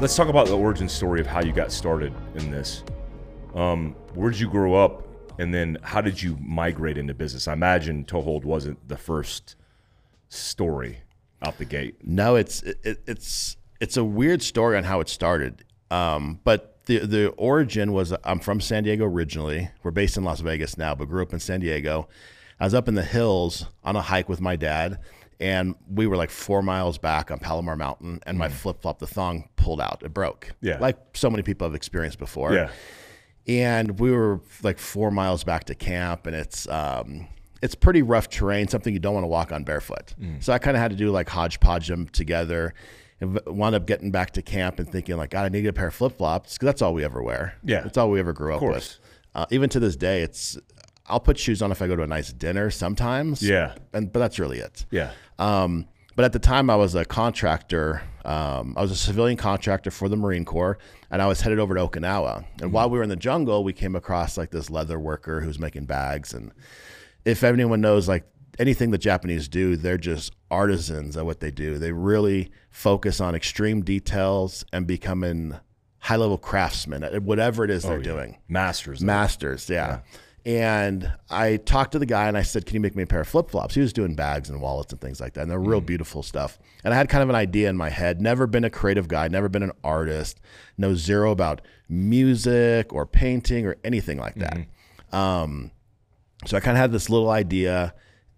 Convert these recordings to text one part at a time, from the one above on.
Let's talk about the origin story of how you got started in this. Um, where did you grow up, and then how did you migrate into business? I imagine Toehold wasn't the first story out the gate. No, it's it, it's it's a weird story on how it started. Um, but the the origin was I'm from San Diego originally. We're based in Las Vegas now, but grew up in San Diego. I was up in the hills on a hike with my dad, and we were like four miles back on Palomar Mountain, and my flip flop, the thong pulled out. It broke. Yeah. Like so many people have experienced before. Yeah. And we were like four miles back to camp, and it's um, it's pretty rough terrain, something you don't want to walk on barefoot. So I kind of had to do like hodgepodge them together, and wound up getting back to camp and thinking like, God, I need a pair of flip flops because that's all we ever wear. Yeah. that's all we ever grew up with. Uh, even to this day, it's I'll put shoes on if I go to a nice dinner sometimes. Yeah. and but that's really it. Yeah. Um, but at the time, I was a contractor. Um, I was a civilian contractor for the Marine Corps, and I was headed over to Okinawa. And while we were in the jungle, we came across like this leather worker who's making bags. And if anyone knows, like anything the Japanese do, they're just artisans at what they do. They really focus on extreme details and becoming high-level craftsmen at whatever it is they're doing Masters. masters yeah. And i talked to the guy and i said can you make me a pair of flip-flops? He was doing bags and wallets and things like that and they're real mm. beautiful stuff. And i had kind of an idea in my head. Never been a creative guy never been an artist know zero about music or painting or anything like that. Mm-hmm. Um, so i kind of had this little idea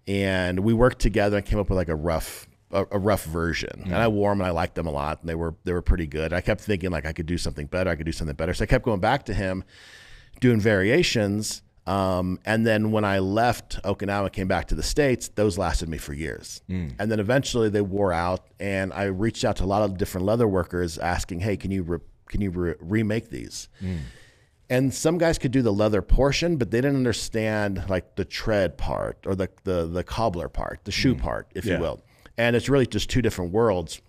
and we worked together and came up with like a rough a, a rough version. And i mm. wore them and i liked them a lot and they were they were pretty good. I kept thinking like i could do something better i could do something better. So i kept going back to him doing variations. Um, and then when I left Okinawa, came back to the States, those lasted me for years. Mm. And then eventually they wore out, and I reached out to a lot of different leather workers asking, "Hey, can you re- can you re- remake these?" Mm. And some guys could do the leather portion, but they didn't understand like the tread part or the the, the cobbler part, the shoe mm. part, if Yeah. you will. And it's really just two different worlds.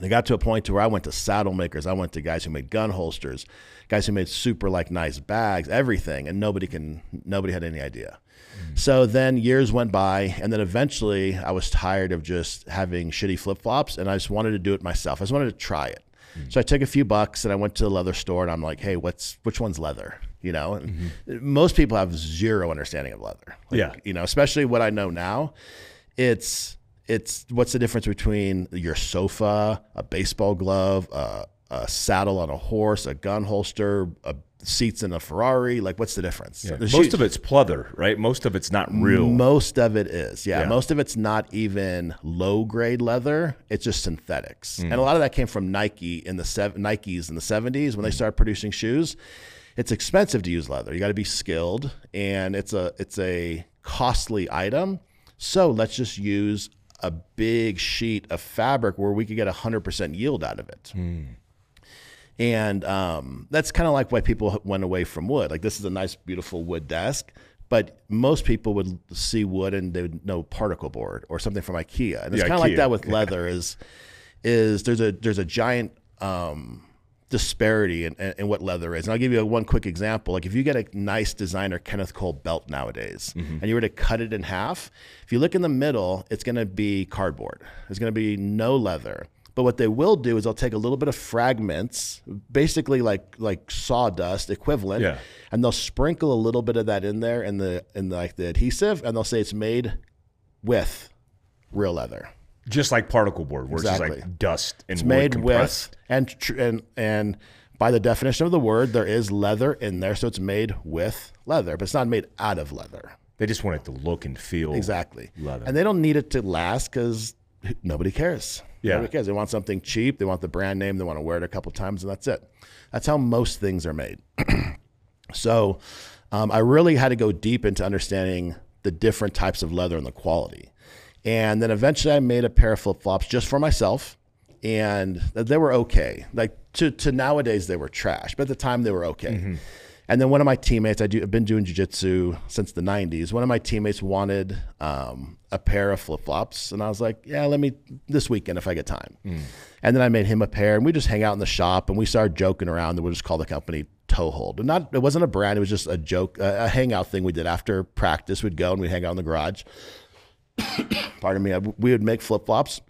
They got to a point to where I went to saddle makers. I went to guys who made gun holsters, guys who made super like nice bags, everything, and nobody can nobody had any idea. Mm. So then years went by, and then eventually I was tired of just having shitty flip flops, and I just wanted to do it myself. I just wanted to try it. Mm. So I took a few bucks and I went to the leather store, and I'm like, "Hey, what's which one's leather?" You know, and mm-hmm. most people have zero understanding of leather. Like, Yeah. you know, especially what I know now. It's it's what's the difference between your sofa, a baseball glove, a, a saddle on a horse, a gun holster, a seats in a Ferrari. Like, what's the difference? There's Most huge- of it's pleather, right? Most of it's not real. most of it is, yeah, Yeah. Most of it's not even low grade leather; it's just synthetics, mm. and a lot of that came from Nike in the sev- Nikes in the '70s when they mm. started producing shoes. It's expensive to use leather; you got to be skilled, and it's a it's a costly item. So let's just use a big sheet of fabric where we could get 100% yield out of it. And um, that's kind of like why people went away from wood. Like this is a nice, beautiful wood desk, but most people would see wood and they would know particle board or something from IKEA. And it's Yeah, kind of like that with leather. Is is there's a there's a giant um, disparity in, in, what leather is. And I'll give you a, one quick example. Like if you get a nice designer Kenneth Cole belt nowadays, mm-hmm. and you were to cut it in half, if you look in the middle, it's going to be cardboard. There's going to be no leather. But what they will do is they'll take a little bit of fragments, basically like like sawdust equivalent, Yeah. and they'll sprinkle a little bit of that in there in the in the, like the adhesive, and they'll say it's made with real leather. Just like particle board, where it's just like dust and It's wood made compressed. with and tr- and and by the definition of the word, there is leather in there, so it's made with leather, but it's not made out of leather. They just want it to look and feel Exactly. leather. And they don't need it to last because nobody cares. Yeah. Nobody cares. They want something cheap. They want the brand name. They want to wear it a couple times, and that's it. That's how most things are made. so um, I really had to go deep into understanding the different types of leather and the quality. And then eventually I made a pair of flip flops just for myself. And they were okay. Like to, to nowadays, they were trash, but at the time, they were okay. And then one of my teammates, I do, I've been doing jujitsu since the 90s. One of my teammates wanted um, a pair of flip flops. And I was like, yeah, let me this weekend if I get time. And then I made him a pair and we just hang out in the shop and we started joking around and we'll just call the company Toehold. And not, it wasn't a brand, it was just a joke, a, a hangout thing we did after practice. We'd go and we'd hang out in the garage. Pardon me. We would make flip flops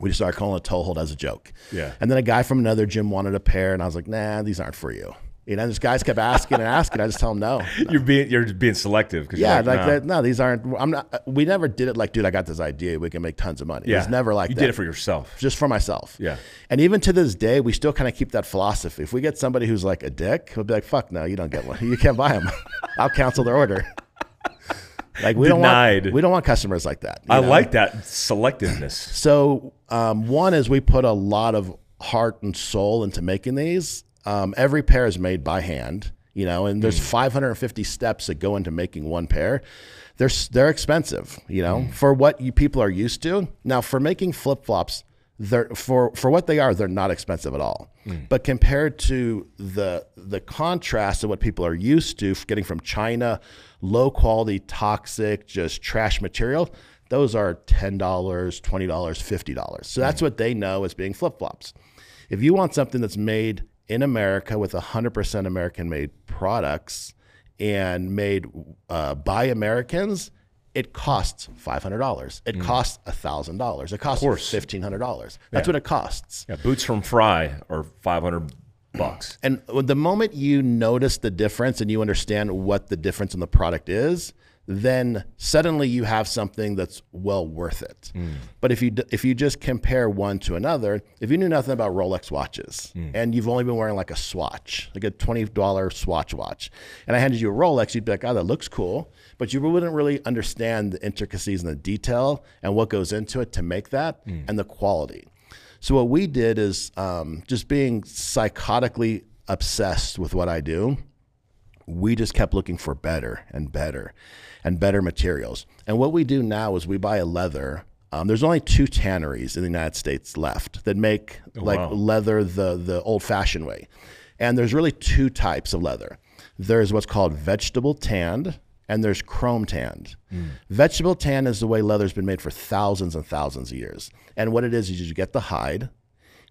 We just started calling a toe hold as a joke. Yeah. And then a guy from another gym wanted a pair, and I was like, nah, these aren't for you. You know, this guys kept asking and asking. I just tell them no. You're being you're being selective because Yeah, like, like, nah. that. No, these aren't. I'm not. Uh, we never did it like, dude, I got this idea. We can make tons of money. yeah. It was never like you that. did it for yourself. just for myself. Yeah. And even to this day, we still kind of keep that philosophy. If we get somebody who's like a dick, we'll be like, fuck no, you don't get one. You can't buy them. I'll cancel their order. Like we don't want we don't want customers like that. I know? like that selectiveness. So um, one is we put a lot of heart and soul into making these. Um, every pair is made by hand, you know, and there's 550 steps that go into making one pair. They're they're expensive, you know, for what you people are used to. Now for making flip flops, they're for for what they are, they're not expensive at all. But compared to the the contrast of what people are used to getting from China, low quality, toxic, just trash material, those are $10, $20, $50. So that's what they know as being flip flops. If you want something that's made in America with 100% American made products and made uh, by Americans, it costs $500. It costs $1,000. It costs course. $1,500. That's what it costs. Yeah, boots from Frye are 500 bucks. And the moment you notice the difference and you understand what the difference in the product is, then suddenly you have something that's well worth it. Hmm. But if you if you just compare one to another, if you knew nothing about Rolex watches hmm. and you've only been wearing like a Swatch, like a twenty dollar Swatch watch, and I handed you a Rolex, you'd be like, "Oh, that looks cool," but you wouldn't really understand the intricacies and the detail and what goes into it to make that hmm. and the quality. So what we did is um, just being psychotically obsessed with what I do. We just kept looking for better and better and better materials. And what we do now is we buy a leather. Um, there's only two tanneries in the United States left that make like wow. leather the the old fashioned way. And there's really two types of leather. There's what's called vegetable tanned and there's chrome tanned. Vegetable tan is the way leather's been made for thousands and thousands of years. And what it is is you get the hide,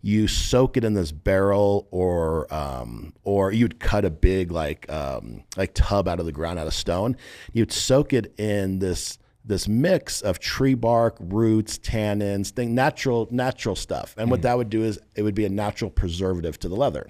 you soak it in this barrel or um, or you'd cut a big like um, like tub out of the ground out of stone. You'd soak it in this this mix of tree bark, roots, tannins, thing natural natural stuff. And what that would do is it would be a natural preservative to the leather.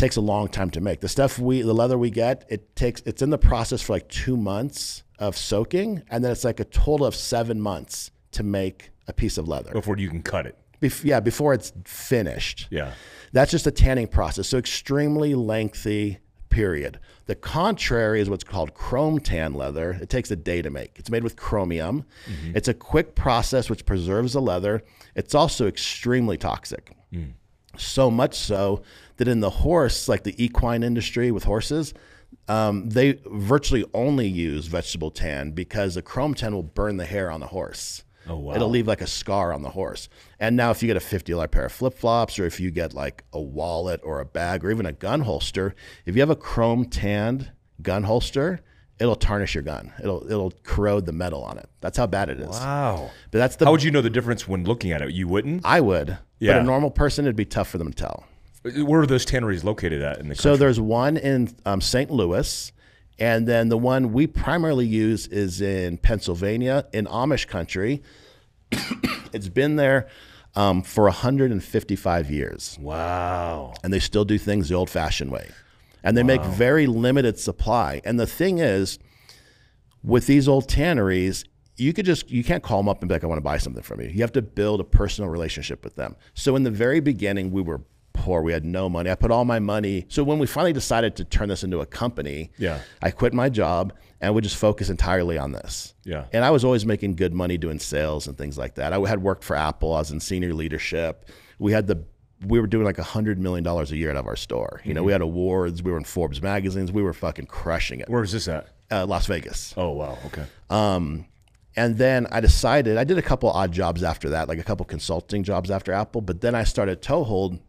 Takes a long time to make. The stuff we the leather we get, it takes it's in the process for like 2 months of soaking and then it's like a total of 7 months to make a piece of leather. Before you can cut it. Bef- yeah, before it's finished. Yeah. That's just a tanning process. So extremely lengthy period. The contrary is what's called chrome tan leather. It takes a day to make. It's made with chromium. Mm-hmm. It's a quick process which preserves the leather. It's also extremely toxic. Mm. So much so that in the horse, like the equine industry with horses, um, they virtually only use vegetable tan because the chrome tan will burn the hair on the horse. Oh, wow. It'll leave like a scar on the horse. And now, if you get a fifty dollar pair of flip flops, or if you get like a wallet or a bag, or even a gun holster, if you have a chrome tanned gun holster, it'll tarnish your gun. It'll it'll corrode the metal on it. That's how bad it is. Wow. But that's the How would you know the difference when looking at it? You wouldn't? I would, but a normal person, it'd be tough for them to tell. Where are those tanneries located at in the So there's one in um, St. Louis, and then the one we primarily use is in Pennsylvania, in Amish country. it's been there um, for 155 years, wow. and they still do things the old-fashioned way, and they make very limited supply. And the thing is, with these old tanneries, you could just you can't call them up and be like, I want to buy something from you. You have to build a personal relationship with them. So in the very beginning, we were poor. We had no money. I put all my money. So when we finally decided to turn this into a company, Yeah. I quit my job and would just focus entirely on this. Yeah. And I was always making good money doing sales and things like that. I had worked for Apple. I was in senior leadership. We had the we were doing like a hundred million dollars a year out of our store. You know, we had awards. We were in Forbes magazines. We were fucking crushing it. Where is this at? Uh, Las Vegas. Oh, wow. Okay. And then I decided I did a couple odd jobs after that, like a couple consulting jobs after Apple. But then I started Toehold,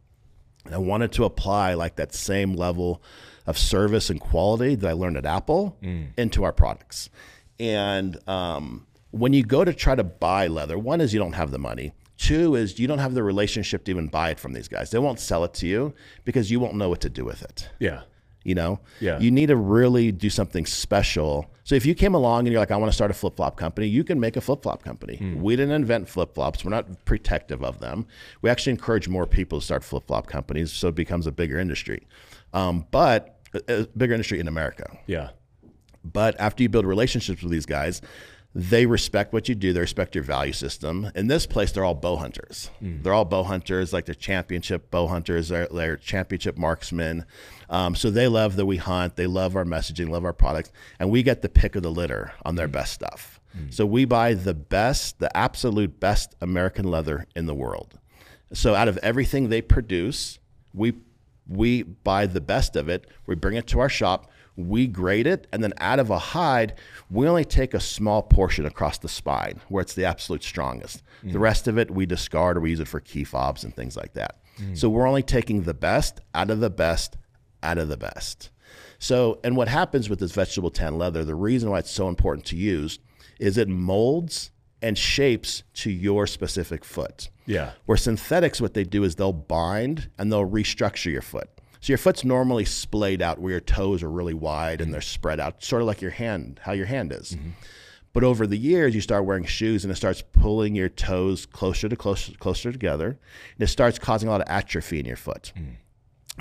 and I wanted to apply like that same level of service and quality that I learned at Apple into our products. And um, when you go to try to buy leather, one is you don't have the money. Two is you don't have the relationship to even buy it from these guys. They won't sell it to you because you won't know what to do with it. Yeah. You know, Yeah. you need to really do something special. So if you came along and you're like, I want to start a flip flop company, you can make a flip flop company. Hmm. We didn't invent flip flops. We're not protective of them. We actually encourage more people to start flip flop companies, so it becomes a bigger industry. Um, but a, a bigger industry in America. Yeah. But after you build relationships with these guys, they respect what you do. They respect your value system. In this place, they're all bow hunters. Hmm. They're all bow hunters, like they're championship bow hunters. They're, they're championship marksmen. Um, so they love that we hunt. They love our messaging, love our products, and we get the pick of the litter on their hmm. best stuff. Hmm. So we buy the best, the absolute best American leather in the world. So out of everything they produce, we we buy the best of it. We bring it to our shop. We grade it, and then out of a hide, we only take a small portion across the spine where it's the absolute strongest. The mm. rest of it we discard or we use it for key fobs and things like that. Mm. So we're only taking the best out of the best out of the best. So, and what happens with this vegetable tan leather, the reason why it's so important to use is it molds and shapes to your specific foot. Yeah. Where synthetics, what they do is they'll bind and they'll restructure your foot. So your foot's normally splayed out where your toes are really wide and they're spread out, sort of like your hand, how your hand is. Mm-hmm. But over the years, you start wearing shoes and it starts pulling your toes closer to closer, closer together. And it starts causing a lot of atrophy in your foot. Mm.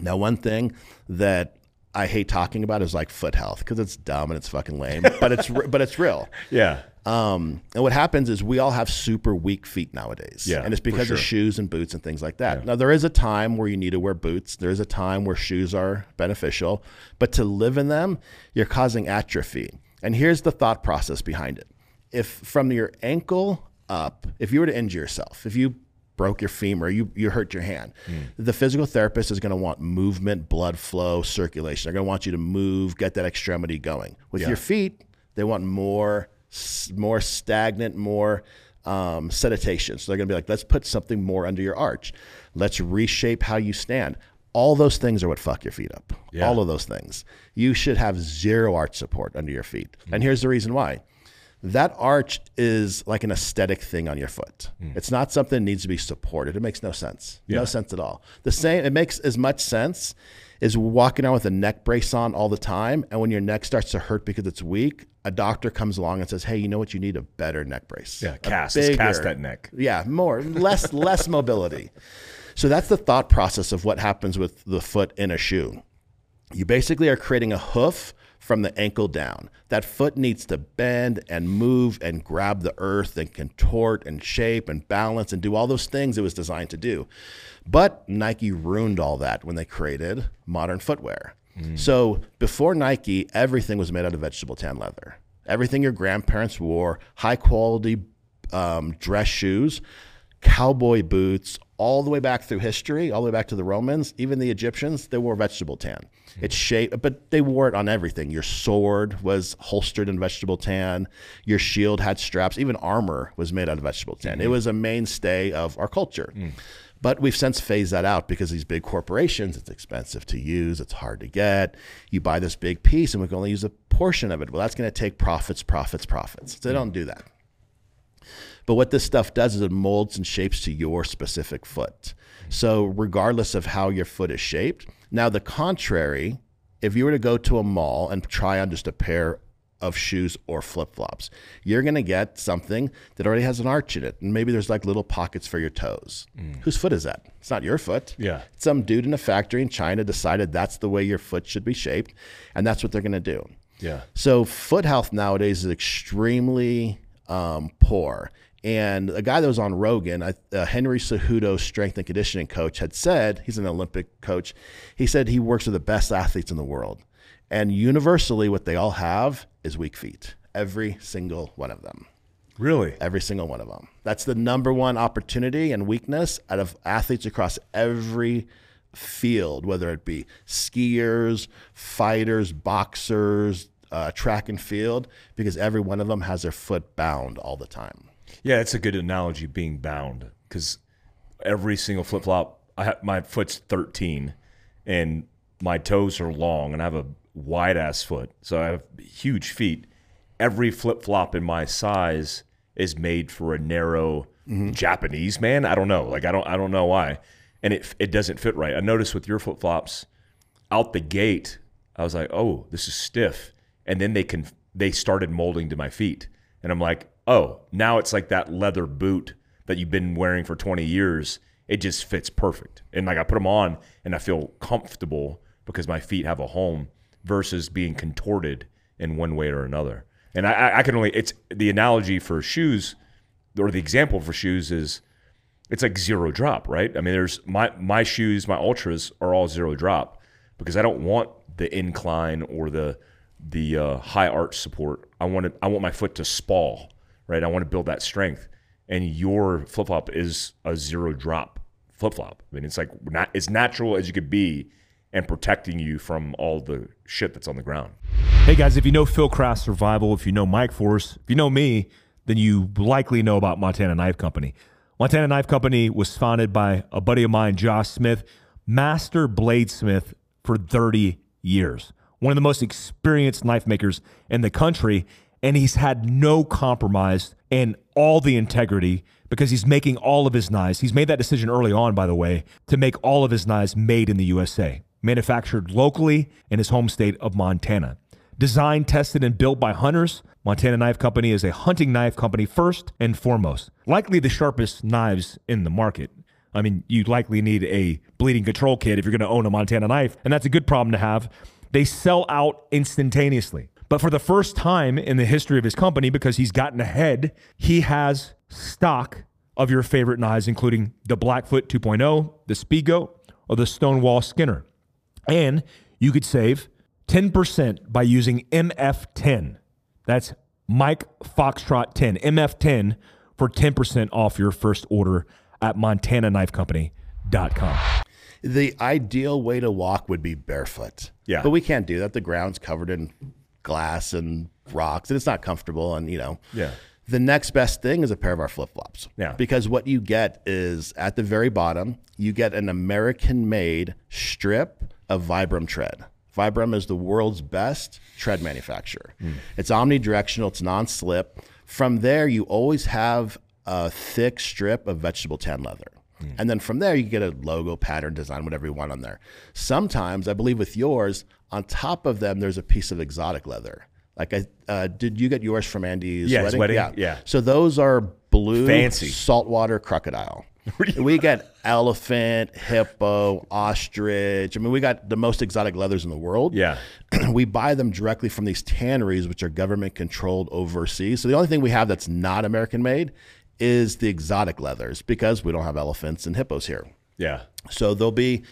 Now, one thing that I hate talking about is like foot health because it's dumb and it's fucking lame, but it's but it's real. Yeah. Um, and what happens is we all have super weak feet nowadays. Yeah, And it's because sure. of shoes and boots and things like that. Now, there is a time where you need to wear boots. There is a time where shoes are beneficial. But to live in them, you're causing atrophy. And here's the thought process behind it. If from your ankle up, if you were to injure yourself, if you broke your femur, you, you hurt your hand, the physical therapist is going to want movement, blood flow, circulation. They're going to want you to move, get that extremity going. With your feet, they want more more stagnant, more um, seditation. So they're going to be like, let's put something more under your arch. Let's reshape how you stand. All those things are what fuck your feet up. Yeah. All of those things. You should have zero arch support under your feet. And here's the reason why. That arch is like an aesthetic thing on your foot. It's not something that needs to be supported. It makes no sense. No sense at all. The same, it makes as much sense as walking around with a neck brace on all the time. And when your neck starts to hurt because it's weak, a doctor comes along and says, Hey, you know what? You need a better neck brace. Yeah. Cast. Let's cast that neck. yeah, more, less, less mobility. So that's the thought process of what happens with the foot in a shoe. You basically are creating a hoof from the ankle down. That foot needs to bend and move and grab the earth and contort and shape and balance and do all those things it was designed to do. But Nike ruined all that when they created modern footwear. So before Nike, everything was made out of vegetable tan leather. Everything your grandparents wore, high quality um, dress shoes, cowboy boots, all the way back through history, all the way back to the Romans, even the Egyptians, they wore vegetable tan. Hmm. It's shaped, but they wore it on everything. Your sword was holstered in vegetable tan. Your shield had straps. Even armor was made out of vegetable tan. Hmm. It was a mainstay of our culture. Hmm. But we've since phased that out because these big corporations, it's expensive to use, it's hard to get. You buy this big piece and we can only use a portion of it. Well, that's going to take profits, profits, profits. So they don't do that. But what this stuff does is it molds and shapes to your specific foot. So regardless of how your foot is shaped, now the contrary, if you were to go to a mall and try on just a pair of shoes or flip flops, you're going to get something that already has an arch in it. And maybe there's like little pockets for your toes. Whose foot is that? It's not your foot. Yeah. Some dude in a factory in China decided that's the way your foot should be shaped. And that's what they're going to do. Yeah. So foot health nowadays is extremely um, poor. And a guy that was on Rogan, uh, Henry Cejudo, strength and conditioning coach, had said he's an Olympic coach. He said he works with the best athletes in the world, and universally, what they all have is weak feet. Every single one of them. Really? Every single one of them. That's the number one opportunity and weakness out of athletes across every field, whether it be skiers, fighters, boxers, uh, track and field, because every one of them has their foot bound all the time. Yeah, it's a good analogy being bound because every single flip flop, I have, my foot's 13 and my toes are long and I have a wide ass foot. So I have huge feet. Every flip flop in my size is made for a narrow mm-hmm. Japanese man. I don't know. Like I don't I don't know why. And it it doesn't fit right. I noticed with your flip flops out the gate, I was like, oh, this is stiff. And then they can they started molding to my feet, and I'm like, oh, now it's like that leather boot that you've been wearing for 20 years. It just fits perfect, and like I put them on, and I feel comfortable because my feet have a home versus being contorted in one way or another. And I, I can only it's the analogy for shoes or the example for shoes is it's like zero drop, right? I mean, there's my my shoes, my ultras are all zero drop because I don't want the incline or the the uh, high arch support. I want to, I want my foot to spall, right? I want to build that strength. And your flip flop is a zero drop flip flop. I mean, it's like not as natural as you could be and protecting you from all the shit that's on the ground. Hey guys, if you know Fieldcraft Survival, if you know Mike Force, if you know me, then you likely know about Montana Knife Company. Montana Knife Company was founded by a buddy of mine, Josh Smith, master bladesmith for 30 years. One of the most experienced knife makers in the country, and he's had no compromise and all the integrity because he's making all of his knives. He's made that decision early on, by the way, to make all of his knives made in the USA manufactured locally in his home state of Montana. Designed, tested, and built by hunters, Montana Knife Company is a hunting knife company first and foremost. Likely the sharpest knives in the market. I mean, you likely need a bleeding control kit if you're going to own a Montana knife, and that's a good problem to have. They sell out instantaneously. But for the first time in the history of his company, because he's gotten ahead, he has stock of your favorite knives, including the Blackfoot 2.0, the Speedgoat, or the Stonewall Skinner. And you could save 10% by using MF10. That's Mike Foxtrot 10, MF10 for 10% off your first order at montanaknifecompany.com. The ideal way to walk would be barefoot. Yeah. But we can't do that. The ground's covered in glass and rocks and it's not comfortable and you know. Yeah. The next best thing is a pair of our flip flops. Yeah. Because what you get is at the very bottom, you get an American made strip of Vibram tread. Vibram is the world's best tread manufacturer. It's omnidirectional, it's non slip. From there, you always have a thick strip of vegetable tan leather. And then from there, you get a logo, pattern, design, whatever you want on there. Sometimes, I believe with yours, on top of them, there's a piece of exotic leather. Like, I, uh, did you get yours from Andy's Yeah, wedding? wedding, yeah. So those are blue, Fancy. saltwater crocodile. we got elephant, hippo, ostrich. I mean, we got the most exotic leathers in the world. Yeah. we buy them directly from these tanneries, which are government controlled overseas. So the only thing we have that's not American made is the exotic leathers because we don't have elephants and hippos here. Yeah. So there'll be,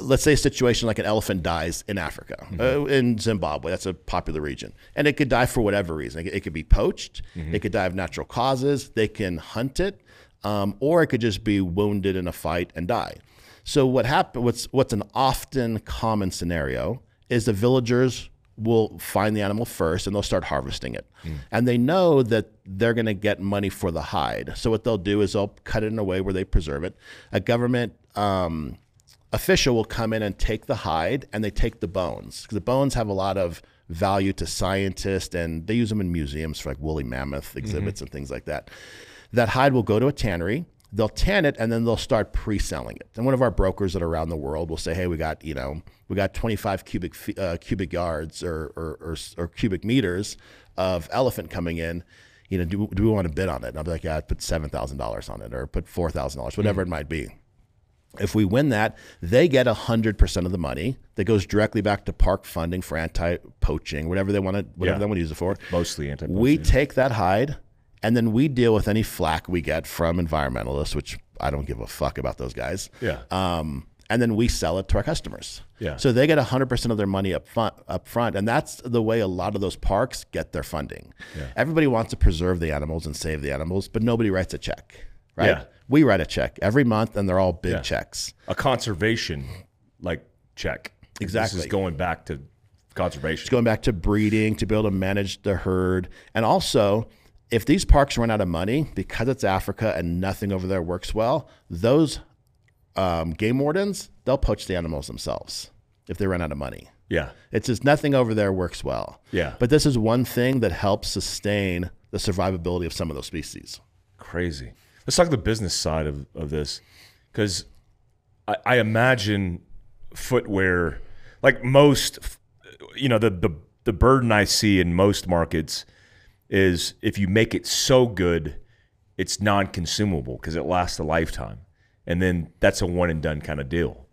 let's say, a situation like an elephant dies in Africa, uh, in Zimbabwe. That's a popular region, and it could die for whatever reason. It could, it could be poached. It could die of natural causes. They can hunt it, um, or it could just be wounded in a fight and die. So what happen? What's what's an often common scenario is the villagers will find the animal first and they'll start harvesting it. And they know that they're going to get money for the hide. So what they'll do is they'll cut it in a way where they preserve it. A government um, official will come in and take the hide and they take the bones because the bones have a lot of value to scientists and they use them in museums for like woolly mammoth exhibits and things like that. That hide will go to a tannery. They'll tan it and then they'll start pre-selling it. And one of our brokers that are around the world will say, "Hey, we got you know we got 25 cubic uh, cubic yards or or, or or cubic meters of elephant coming in. You know, do, do we want to bid on it?" And I'll be like, "Yeah, I'd put seven thousand dollars on it or put four thousand dollars, whatever it might be." If we win that, they get 100% of the money that goes directly back to park funding for anti-poaching, whatever they want to whatever Yeah. they want to use it for. Mostly anti poaching. We take that hide and then we deal with any flack we get from environmentalists, which I don't give a fuck about those guys. Yeah. Um, and then we sell it to our customers. Yeah. So they get 100% of their money up front, up front. And that's the way a lot of those parks get their funding. Yeah. Everybody wants to preserve the animals and save the animals, but nobody writes a check, right? Yeah. We write a check every month and they're all big Yeah. checks. a conservation like check. Exactly. This is going back to conservation. It's going back to breeding to be able to manage the herd and also if these parks run out of money because it's africa and nothing over there works well those um, game wardens they'll poach the animals themselves if they run out of money yeah. it's just nothing over there works well Yeah. but this is one thing that helps sustain the survivability of some of those species Crazy. Let's talk the business side of, of this. Because I, I imagine footwear, like most you know the the the burden I see in most markets is if you make it so good, it's non-consumable because it lasts a lifetime, and then that's a one and done kind of deal.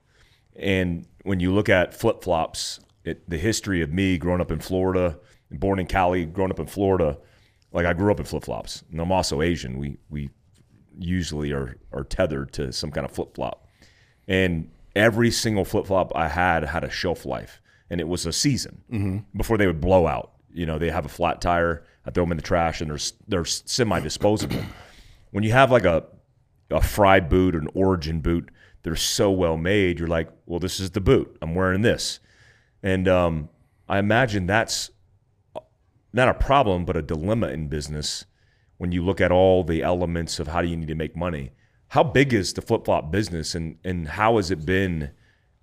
And when you look at flip flops, the history of me growing up in Florida, born in Cali, growing up in Florida, like I grew up in flip flops, and I'm also Asian. We we usually are are tethered to some kind of flip flop, and every single flip flop I had had a shelf life, and it was a season Mm-hmm. before they would blow out. You know, they have a flat tire. I throw them in the trash, and they're they're semi disposable. when you have like a a Frye boot or an origin boot, they're so well made. You're like, well, this is the boot. I'm wearing this, and um, I imagine that's not a problem, but a dilemma in business when you look at all the elements of how do you need to make money. How big is the flip flop business, and and how has it been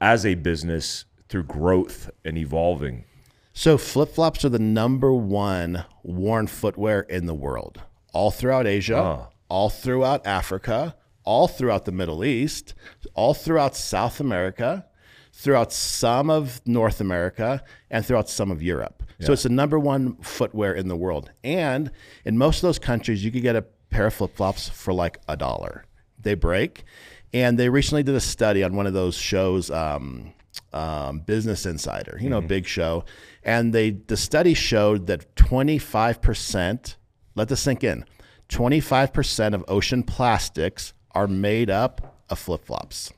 as a business through growth and evolving? So flip flops are the number one worn footwear in the world, all throughout Asia, Ah. all throughout Africa, all throughout the Middle East, all throughout South America, throughout some of North America, and throughout some of Europe. So it's the number one footwear in the world. And in most of those countries, you could get a pair of flip flops for like a dollar. They break. And they recently did a study on one of those shows, um, um, Business Insider, you know, big show. And they the study showed that 25%, let this sink in, 25% of ocean plastics are made up of flip flops.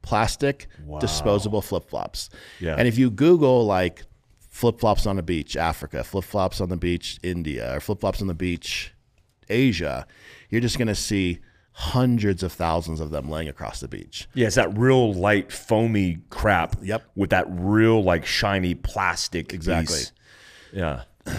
Plastic disposable flip flops. Yeah. And if you Google like flip flops on the beach, Africa, flip flops on the beach, India, or flip flops on the beach, Asia, you're just going to see hundreds of thousands of them laying across the beach. Yeah, it's that real light foamy crap. Yep. With that real like shiny plastic. Exactly. piece. Yeah.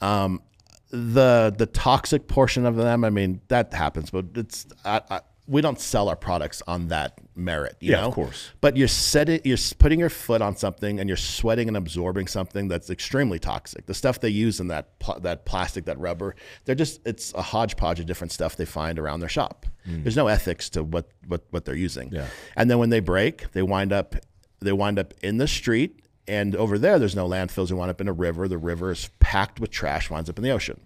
Um, the the toxic portion of them, I mean, that happens, but it's I, I, we don't sell our products on that merit. You Yeah, know? of course. But you're setting, you're putting your foot on something, and you're sweating and absorbing something that's extremely toxic. The stuff they use in that pl- that plastic, that rubber, they're just it's a hodgepodge of different stuff they find around their shop. There's no ethics to what what what they're using. Mm. Yeah. And then when they break, they wind up they wind up in the street. And over there, there's no landfills. They wind up in a river. The river is packed with trash, winds up in the ocean.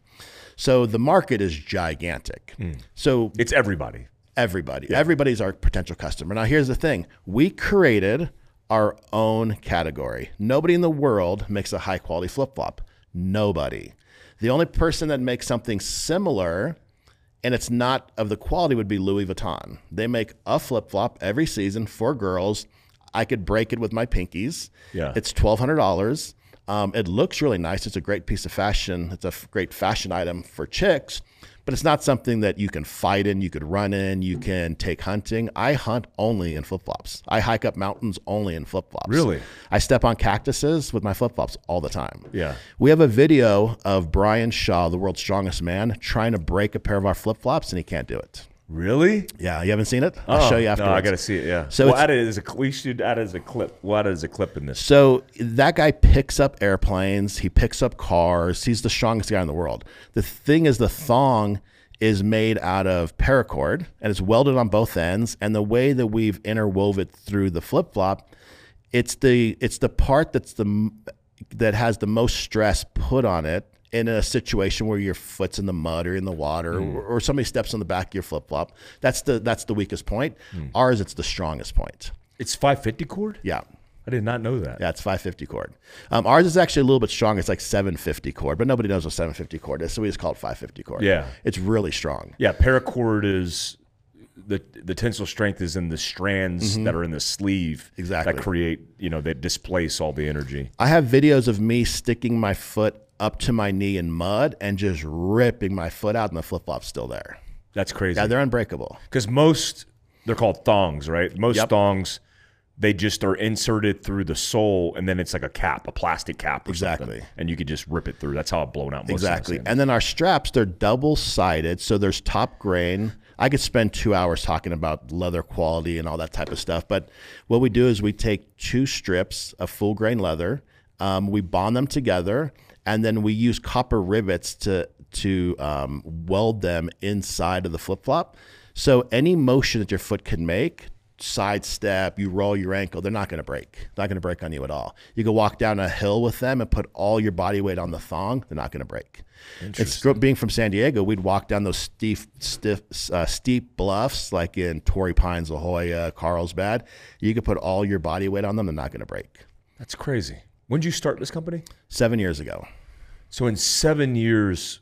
So the market is gigantic. So It's everybody. Everybody, everybody's our potential customer. Now, here's the thing: we created our own category. Nobody in the world makes a high quality flip flop. Nobody. The only person that makes something similar and it's not of the quality would be Louis Vuitton. They make a flip flop every season for girls. I could break it with my pinkies. Yeah. It's twelve hundred dollars. Um, it looks really nice. It's a great piece of fashion. It's a f- great fashion item for chicks, but it's not something that you can fight in. You could run in. You mm-hmm. can take hunting. I hunt only in flip flops. I hike up mountains only in flip flops. Really? I step on cactuses with my flip flops all the time. Yeah. We have a video of Brian Shaw, the world's strongest man, trying to break a pair of our flip flops, and he can't do it. Really? Yeah, you haven't seen it? I'll oh, show you afterwards. Oh, No, I got to see it. Yeah. So we'll add it as a. We should add it as a clip. We'll add it as a clip in this. So that guy picks up airplanes, he picks up cars. He's the strongest guy in the world. The thing is, the thong is made out of paracord and it's welded on both ends. And the way that we've interwove it through the flip flop, it's the it's the part that's the that has the most stress put on it in a situation where your foot's in the mud or in the water or, or somebody steps on the back of your flip flop. That's the that's the weakest point. Ours, it's the strongest point. It's 550 cord. Yeah. I did not know that. Yeah, it's 550 cord. Um, ours is actually a little bit stronger. It's like 750 cord, but nobody knows what 750 cord is, so we just call it 550 cord. Yeah. it's really strong. Yeah, paracord is the the tensile strength is in the strands that are in the sleeve Mm-hmm. Exactly. that create you know that displace all the energy. I have videos of me sticking my foot up to my knee in mud and just ripping my foot out, and the flip flop's still there. That's crazy. Yeah, they're unbreakable. Because most they're called thongs, right? Most Yep. thongs they just are inserted through the sole, and then it's like a cap, a plastic cap, or Exactly. something, and you could just rip it through. That's how it blown out. Most Exactly. Of the And then our straps, they're double sided. So there's top grain. I could spend two hours talking about leather quality and all that type of stuff. But what we do is we take two strips of full grain leather, um, we bond them together, and then we use copper rivets to, to um, weld them inside of the flip flop. So any motion that your foot can make sidestep, you roll your ankle, they're not going to break. They're not going to break on you at all. You can walk down a hill with them and put all your body weight on the thong, they're not going to break. It's being from San Diego, we'd walk down those steep, stiff, uh, steep bluffs like in Torrey Pines, La Jolla, Carlsbad. You could put all your body weight on them, they're not going to break. That's crazy. When did you start this company? Seven years ago. So in seven years,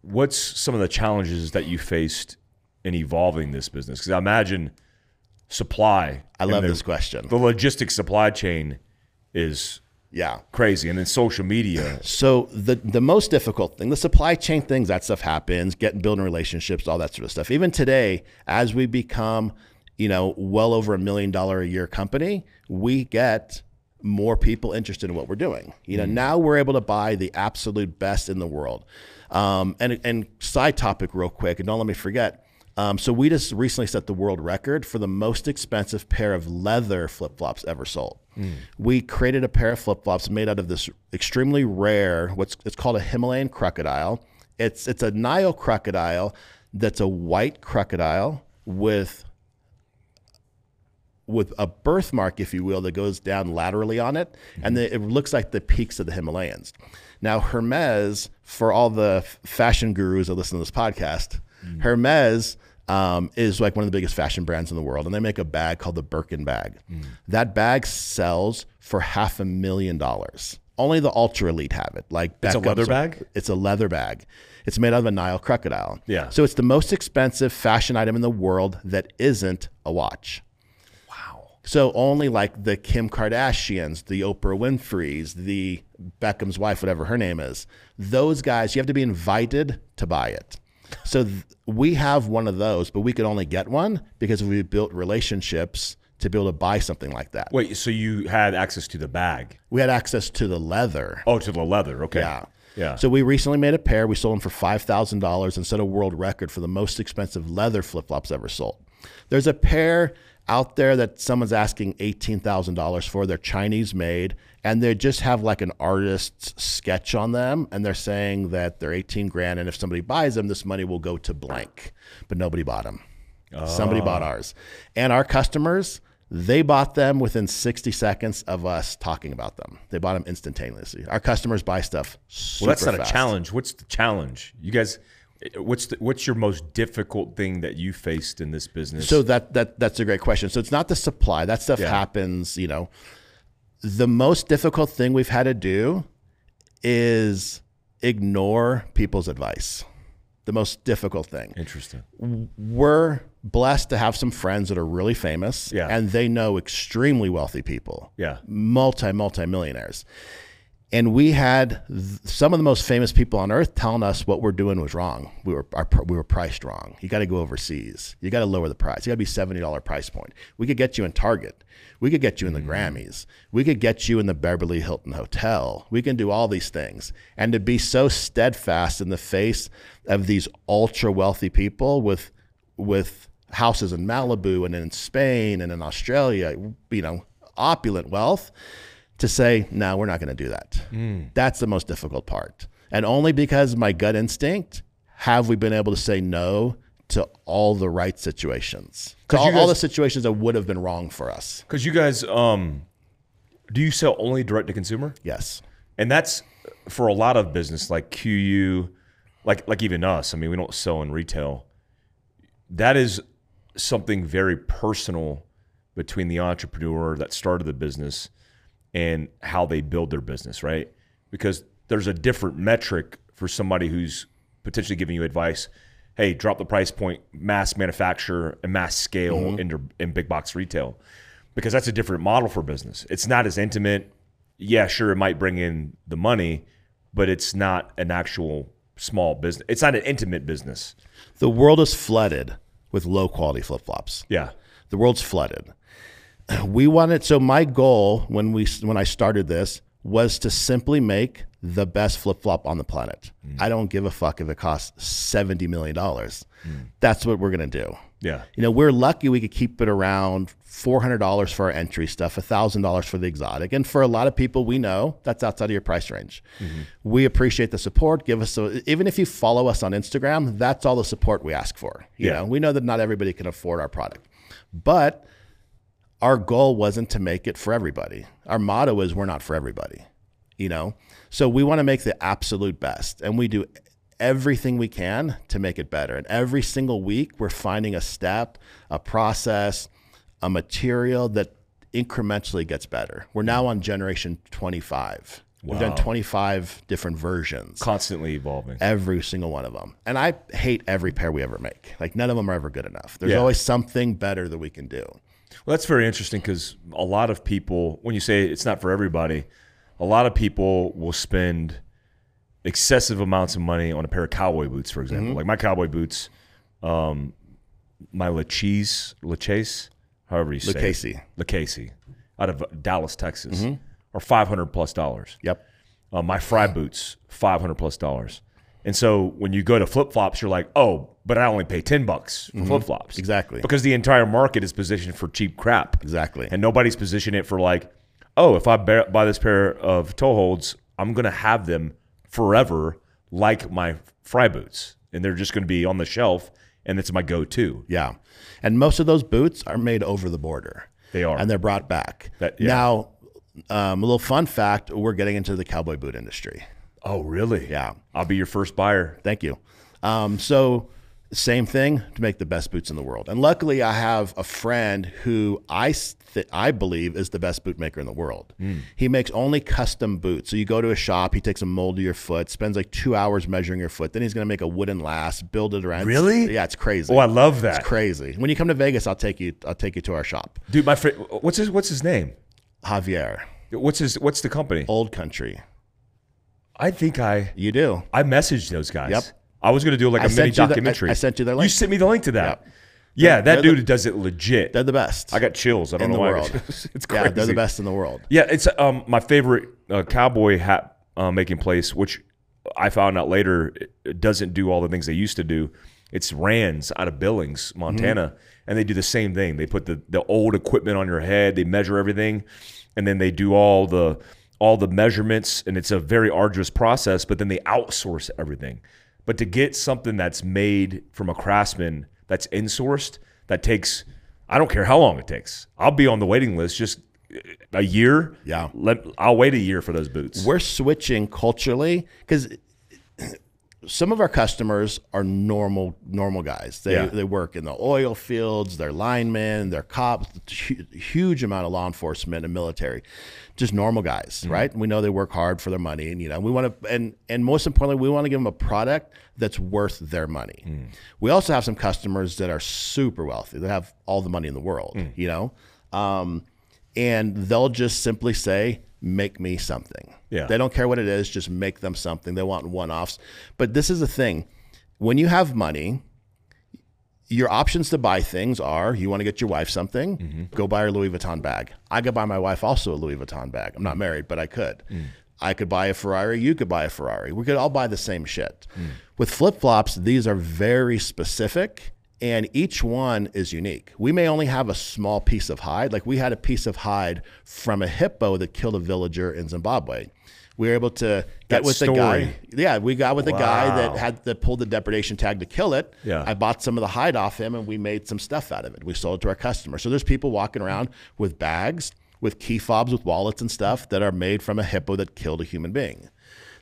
what's some of the challenges that you faced in evolving this business? Because I imagine supply. I love the, this question. The logistics supply chain is Yeah. crazy, and then social media. So the the most difficult thing, the supply chain things, that stuff happens, getting building relationships, all that sort of stuff. Even today, as we become, you know, well over a million dollar a year company, we get more people interested in what we're doing. You know, now we're able to buy the absolute best in the world. Um, and and side topic, real quick, and don't let me forget. Um, so we just recently set the world record for the most expensive pair of leather flip flops ever sold. We created a pair of flip flops made out of this extremely rare, what's it's called a Himalayan crocodile. It's it's a Nile crocodile that's a white crocodile with with a birthmark, if you will, that goes down laterally on it, and the, it looks like the peaks of the Himalayas. Now, Hermes, for all the fashion gurus that listen to this podcast, Hermes um, is like one of the biggest fashion brands in the world, and they make a bag called the Birkin bag. That bag sells for half a million dollars. Only the ultra elite have it. Like It's a leather bag? It's a leather bag. It's made out of a Nile crocodile. Yeah. So it's the most expensive fashion item in the world that isn't a watch. So only like the Kim Kardashians, the Oprah Winfrey's, the Beckham's wife, whatever her name is, those guys, you have to be invited to buy it. So th- we have one of those, but we could only get one because we built relationships to be able to buy something like that. Wait, so you had access to the bag? We had access to the leather. Oh, to the leather. Okay. Yeah. Yeah. So we recently made a pair. We sold them for five thousand dollars and set a world record for the most expensive leather flip flops ever sold. There's a pair out there that someone's asking eighteen thousand dollars for. They're Chinese made, and they just have like an artist's sketch on them, and they're saying that they're eighteen grand, and if somebody buys them, this money will go to blank. But nobody bought them. Somebody ah. bought ours, and our customers. They bought them within 60 seconds of us talking about them. They bought them instantaneously. Our customers buy stuff well, that's not fast. a challenge. What's the challenge? You guys, what's the, what's your most difficult thing that you faced in this business? So that that that's a great question. So it's not the supply. That stuff Yeah. happens, you know. The most difficult thing we've had to do is ignore people's advice. The most difficult thing. interesting. We're blessed to have some friends that are really famous Yeah. and they know extremely wealthy people. Yeah. Multi multi millionaires. And we had th- some of the most famous people on earth telling us what we're doing was wrong. We were our, we were priced wrong. You got to go overseas. You got to lower the price. You got to be seventy dollar price point. We could get you in Target. We could get you in the mm-hmm. Grammys. We could get you in the Beverly Hilton Hotel. We can do all these things. And to be so steadfast in the face of these ultra wealthy people with with houses in Malibu and in Spain and in Australia, you know, opulent wealth to say, no, we're not going to do that. That's the most difficult part. And only because of my gut instinct have we been able to say no to all the right situations. To all, you all the situations that would have been wrong for us. Because you guys, um, do you sell only direct to consumer? Yes. And that's for a lot of business like QU, like like even us. I mean, we don't sell in retail. That is something very personal between the entrepreneur that started the business and how they build their business, right? Because there's a different metric for somebody who's potentially giving you advice. Hey, drop the price point, mass manufacture and mass scale mm-hmm. into in big box retail, because that's a different model for business. It's not as intimate. Yeah, sure, it might bring in the money, but it's not an actual small business. It's not an intimate business. The world is flooded with low quality flip flops. Yeah, The world's flooded. We wanted so my goal when we when I started this was to simply make the best flip flop on the planet. Mm. I don't give a fuck if it costs seventy million dollars. Mm. That's what we're gonna do. yeah, You know, we're lucky we could keep it around four hundred dollars for our entry stuff, thousand dollars for the exotic, and for a lot of people we know that's outside of your price range. Mm-hmm. We appreciate the support. Give us a, even if you follow us on Instagram, that's all the support we ask for. You Yeah. know, we know that not everybody can afford our product, but our goal wasn't to make it for everybody. Our motto is we're not for everybody, you know? So we want to make the absolute best and we do everything we can to make it better. And every single week we're finding a step, a process, a material that incrementally gets better. We're now on generation 25. Wow. We've done 25 different versions Constantly evolving. every single one of them. And I hate every pair we ever make. Like none of them are ever good enough. There's Yeah. always something better that we can do. Well, that's very interesting because a lot of people, when you say it's not for everybody, a lot of people will spend excessive amounts of money on a pair of cowboy boots, for example. Mm-hmm. Like my cowboy boots, um, my Lachese, Lachase, however you say Lucchese. it. Out of Dallas, Texas, Mm-hmm. are 500 plus dollars. Yep. Uh, my Frye boots, 500 plus dollars. And so when you go to flip flops, you're like, oh, but I only pay 10 bucks for flip flops. Mm-hmm. Exactly. Because the entire market is positioned for cheap crap. Exactly. And nobody's positioned it for like, oh, if I buy this pair of toe holds, I'm going to have them forever like my Frye boots. And they're just going to be on the shelf and it's my go to. Yeah. And most of those boots are made over the border. They are. And they're brought back. That- yeah. Now, um, a little fun fact we're getting into the cowboy boot industry. Oh, really? Yeah. I'll be your first buyer. Thank you. Um, so, same thing to make the best boots in the world. And luckily, I have a friend who I th- I believe is the best boot maker in the world. He makes only custom boots. So you go to a shop, he takes a mold of your foot, spends like two hours measuring your foot. Then he's going to make a wooden last, build it around. Really? Yeah, it's crazy. Oh, I love that. It's crazy. When you come to Vegas, I'll take you. I'll take you to our shop, Dude, my friend, what's his, what's his name? Javier, What's his, what's the company? Old Country. I think I, You do. I messaged those guys. Yep. I was going to do like a mini you the- I- documentary. I sent you their link. You sent me the link to that. Yep. Yeah, that They're the- dude does it legit. They're the best I got chills. I don't in know the why. world. it's crazy. yeah, they're the best in the world. Yeah, it's um my favorite uh, cowboy hat uh, making place, which I found out later doesn't do all the things they used to do. It's Rands out of Billings, Montana, Mm-hmm. and they do the same thing. They put the the old equipment on your head, they measure everything, and then they do all the all the measurements, and it's a very arduous process. But then they outsource everything. But to get something that's made from a craftsman that's insourced, that takes I don't care how long it takes. I'll be on the waiting list just a year. Yeah. Let I'll wait a year for those boots. We're switching culturally because some of our customers are normal normal guys. They Yeah. they work in the oil fields. They're linemen. They're cops. hu- Huge amount of law enforcement and military, just normal guys, Mm-hmm. right? We know they work hard for their money, and you know we want to and and most importantly, we want to give them a product that's worth their money. Mm. We also have some customers that are super wealthy. They have all the money in the world, Mm. you know, um, and they'll just simply say, "Make me something." Yeah. They don't care what it is, just make them something. They want one offs. But this is the thing when you have money, your options to buy things are you want to get your wife something, Mm-hmm. go buy her Louis Vuitton bag. I could buy my wife also a Louis Vuitton bag. I'm not married, but I could. Mm. I could buy a Ferrari, you could buy a Ferrari. We could all buy the same shit. Mm. With flip flops, these are very specific and each one is unique. We may only have a small piece of hide. Like we had a piece of hide from a hippo that killed a villager in Zimbabwe. We were able to get That with the guy. Yeah, we got with the guy that had that pulled the depredation tag to kill it. Yeah. I bought some of the hide off him and we made some stuff out of it. We sold it to our customers. So there's people walking around with bags, with key fobs, with wallets and stuff that are made from a hippo that killed a human being.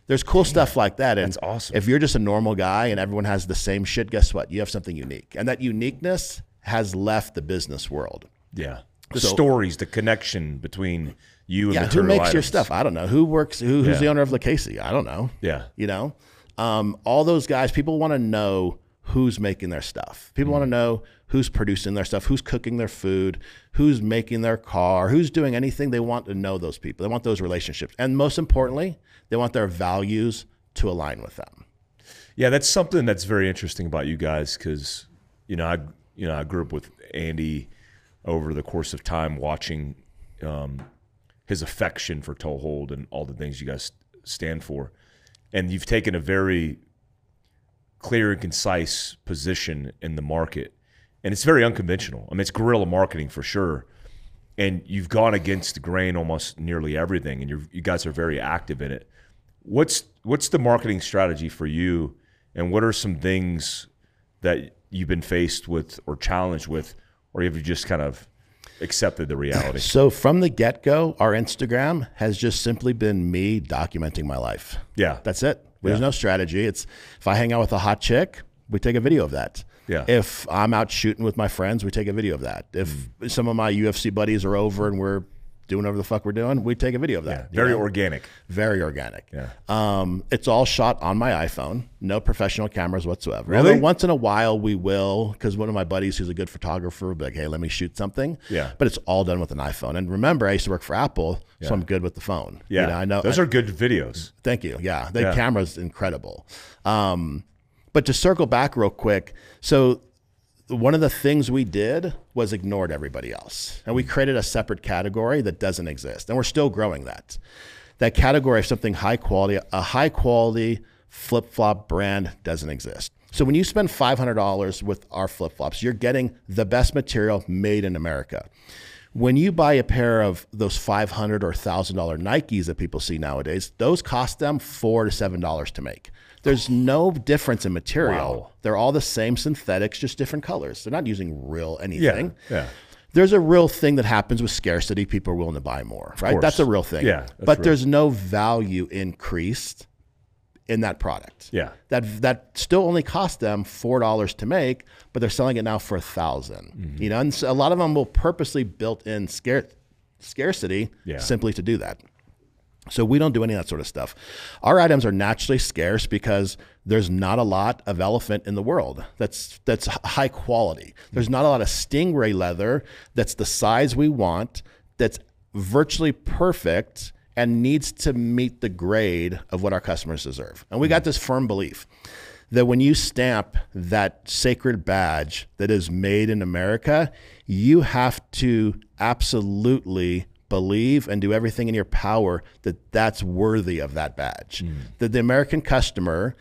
There's cool stuff like that. And That's awesome. If you're just a normal guy and everyone has the same shit, guess what? You have something unique. And that uniqueness has left the business world. Yeah. The So- stories, the connection between you and Yeah, who makes your stuff? I don't know. Who works? Who, who's Yeah. the owner of Casey? I don't know. Yeah. You know, um, all those guys. People want to know who's making their stuff. People want to know who's producing their stuff, who's cooking their food, who's making their car, who's doing anything. They want to know those people. They want those relationships, and most importantly, they want their values to align with them. Yeah, that's something that's very interesting about you guys because you know I you know I grew up with Andy over the course of time watching um, his affection for Toehold and all the things you guys stand for, and you've taken a very clear and concise position in the market, and it's very unconventional. I mean, it's guerrilla marketing for sure, and you've gone against the grain almost nearly everything, and you guys are very active in it. What's what's the marketing strategy for you, and what are some things that you've been faced with or challenged with, or have you just kind of accepted the reality. So from the get go, our Instagram has just simply been me documenting my life. Yeah. That's it. There's Yeah. no strategy. It's if I hang out with a hot chick, we take a video of that. Yeah. If I'm out shooting with my friends, we take a video of that. If some of my UFC buddies are over and we're doing whatever the fuck we're doing, we take a video of that. you Very know? organic. very organic. Yeah. Um, it's all shot on my iPhone, no professional cameras whatsoever. Really? Although once in a while we will, because one of my buddies who's a good photographer will be like, hey, let me shoot something. Yeah. But it's all done with an iPhone. And remember, I used to work for Apple, so I'm good with the phone. Yeah. You know, I know. Those are good videos. Thank you. Yeah, the Yeah. camera's incredible. Um, but to circle back real quick, so one of the things we did was ignored everybody else, and we created a separate category that doesn't exist, and we're still growing that. That category of something high quality, a high quality flip flop brand doesn't exist. So when you spend five hundred dollars with our flip flops, you're getting the best material made in America. When you buy a pair of those five hundred or thousand dollar Nikes that people see nowadays, those cost them four to seven dollars to make. There's no difference in material. Wow. They're all the same synthetics, just different colors. They're not using real anything. Yeah. yeah. There's a real thing that happens with scarcity. People are willing to buy more, right? course. That's a real thing. Yeah, but real. there's no value increased in that product. Yeah. That that still only cost them four dollars to make, but they're selling it now for a 1000 Mm-hmm. You know, and so a lot of them will purposely built in scare, scarcity Yeah. simply to do that. So we don't do any of that sort of stuff. Our items are naturally scarce because there's not a lot of elephant in the world that's that's high quality. There's not a lot of stingray leather that's the size we want, that's virtually perfect and needs to meet the grade of what our customers deserve. And we got this firm belief that when you stamp that sacred badge that is made in America, you have to absolutely believe and do everything in your power that that's worthy of that badge. That the American customer,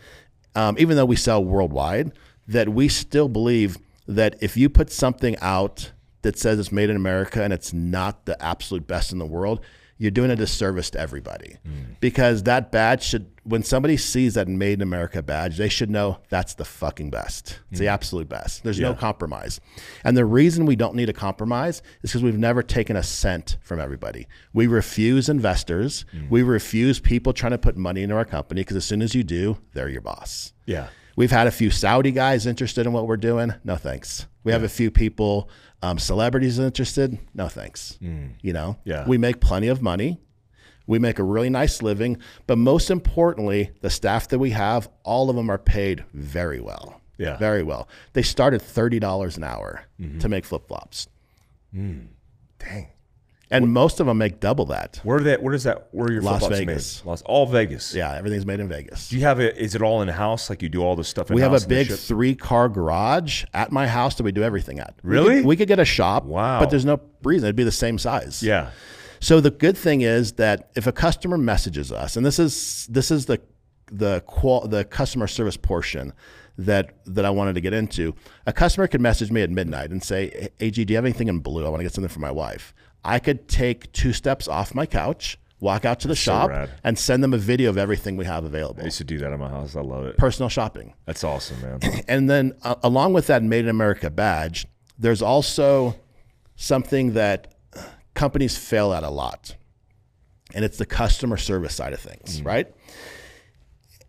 um, even though we sell worldwide, that we still believe that if you put something out that says it's made in America and it's not the absolute best in the world, you're doing a disservice to everybody. Hmm. Because that badge should, when somebody sees that made in America badge, they should know that's the fucking best. It's the hmm. absolute best. There's no compromise. And the reason we don't need a compromise is because we've never taken a cent from everybody. We refuse investors. Hmm. We refuse people trying to put money into our company because as soon as you do, they're your boss. Yeah. We've had a few Saudi guys interested in what we're doing. No thanks. We have a few people, um, celebrities interested. No thanks. Hmm. You know, Yeah. we make plenty of money. We make a really nice living, but most importantly, the staff that we have, all of them are paid very well. Yeah. very well. They start at thirty dollars an hour mm-hmm. to make flip flops, hmm. Dang. And most of them make double that. Where that? Where does that? Where are your Las Vegas. Made? Las, all Vegas. Yeah, everything's made in Vegas. Do you have it? Is it all in house? Like you do all the stuff in house? We have a big three car garage at my house that we do everything at. We Really? could- We could, get a shop. Wow. But there's no reason. It'd be the same size. Yeah. So the good thing is that if a customer messages us, and this is this is the the qual the customer service portion that that I wanted to get into. A customer could message me at midnight and say, "Hey, "AG, do you have anything in blue? I want to get something for my wife." I could take two steps off my couch, walk out to the so shop, rad. and send them a video of everything we have available. I used to do that in my house. I love it. Personal shopping. That's awesome, man. And then uh, along with that Made in America badge, there's also something that companies fail at a lot. And it's the customer service side of things, right?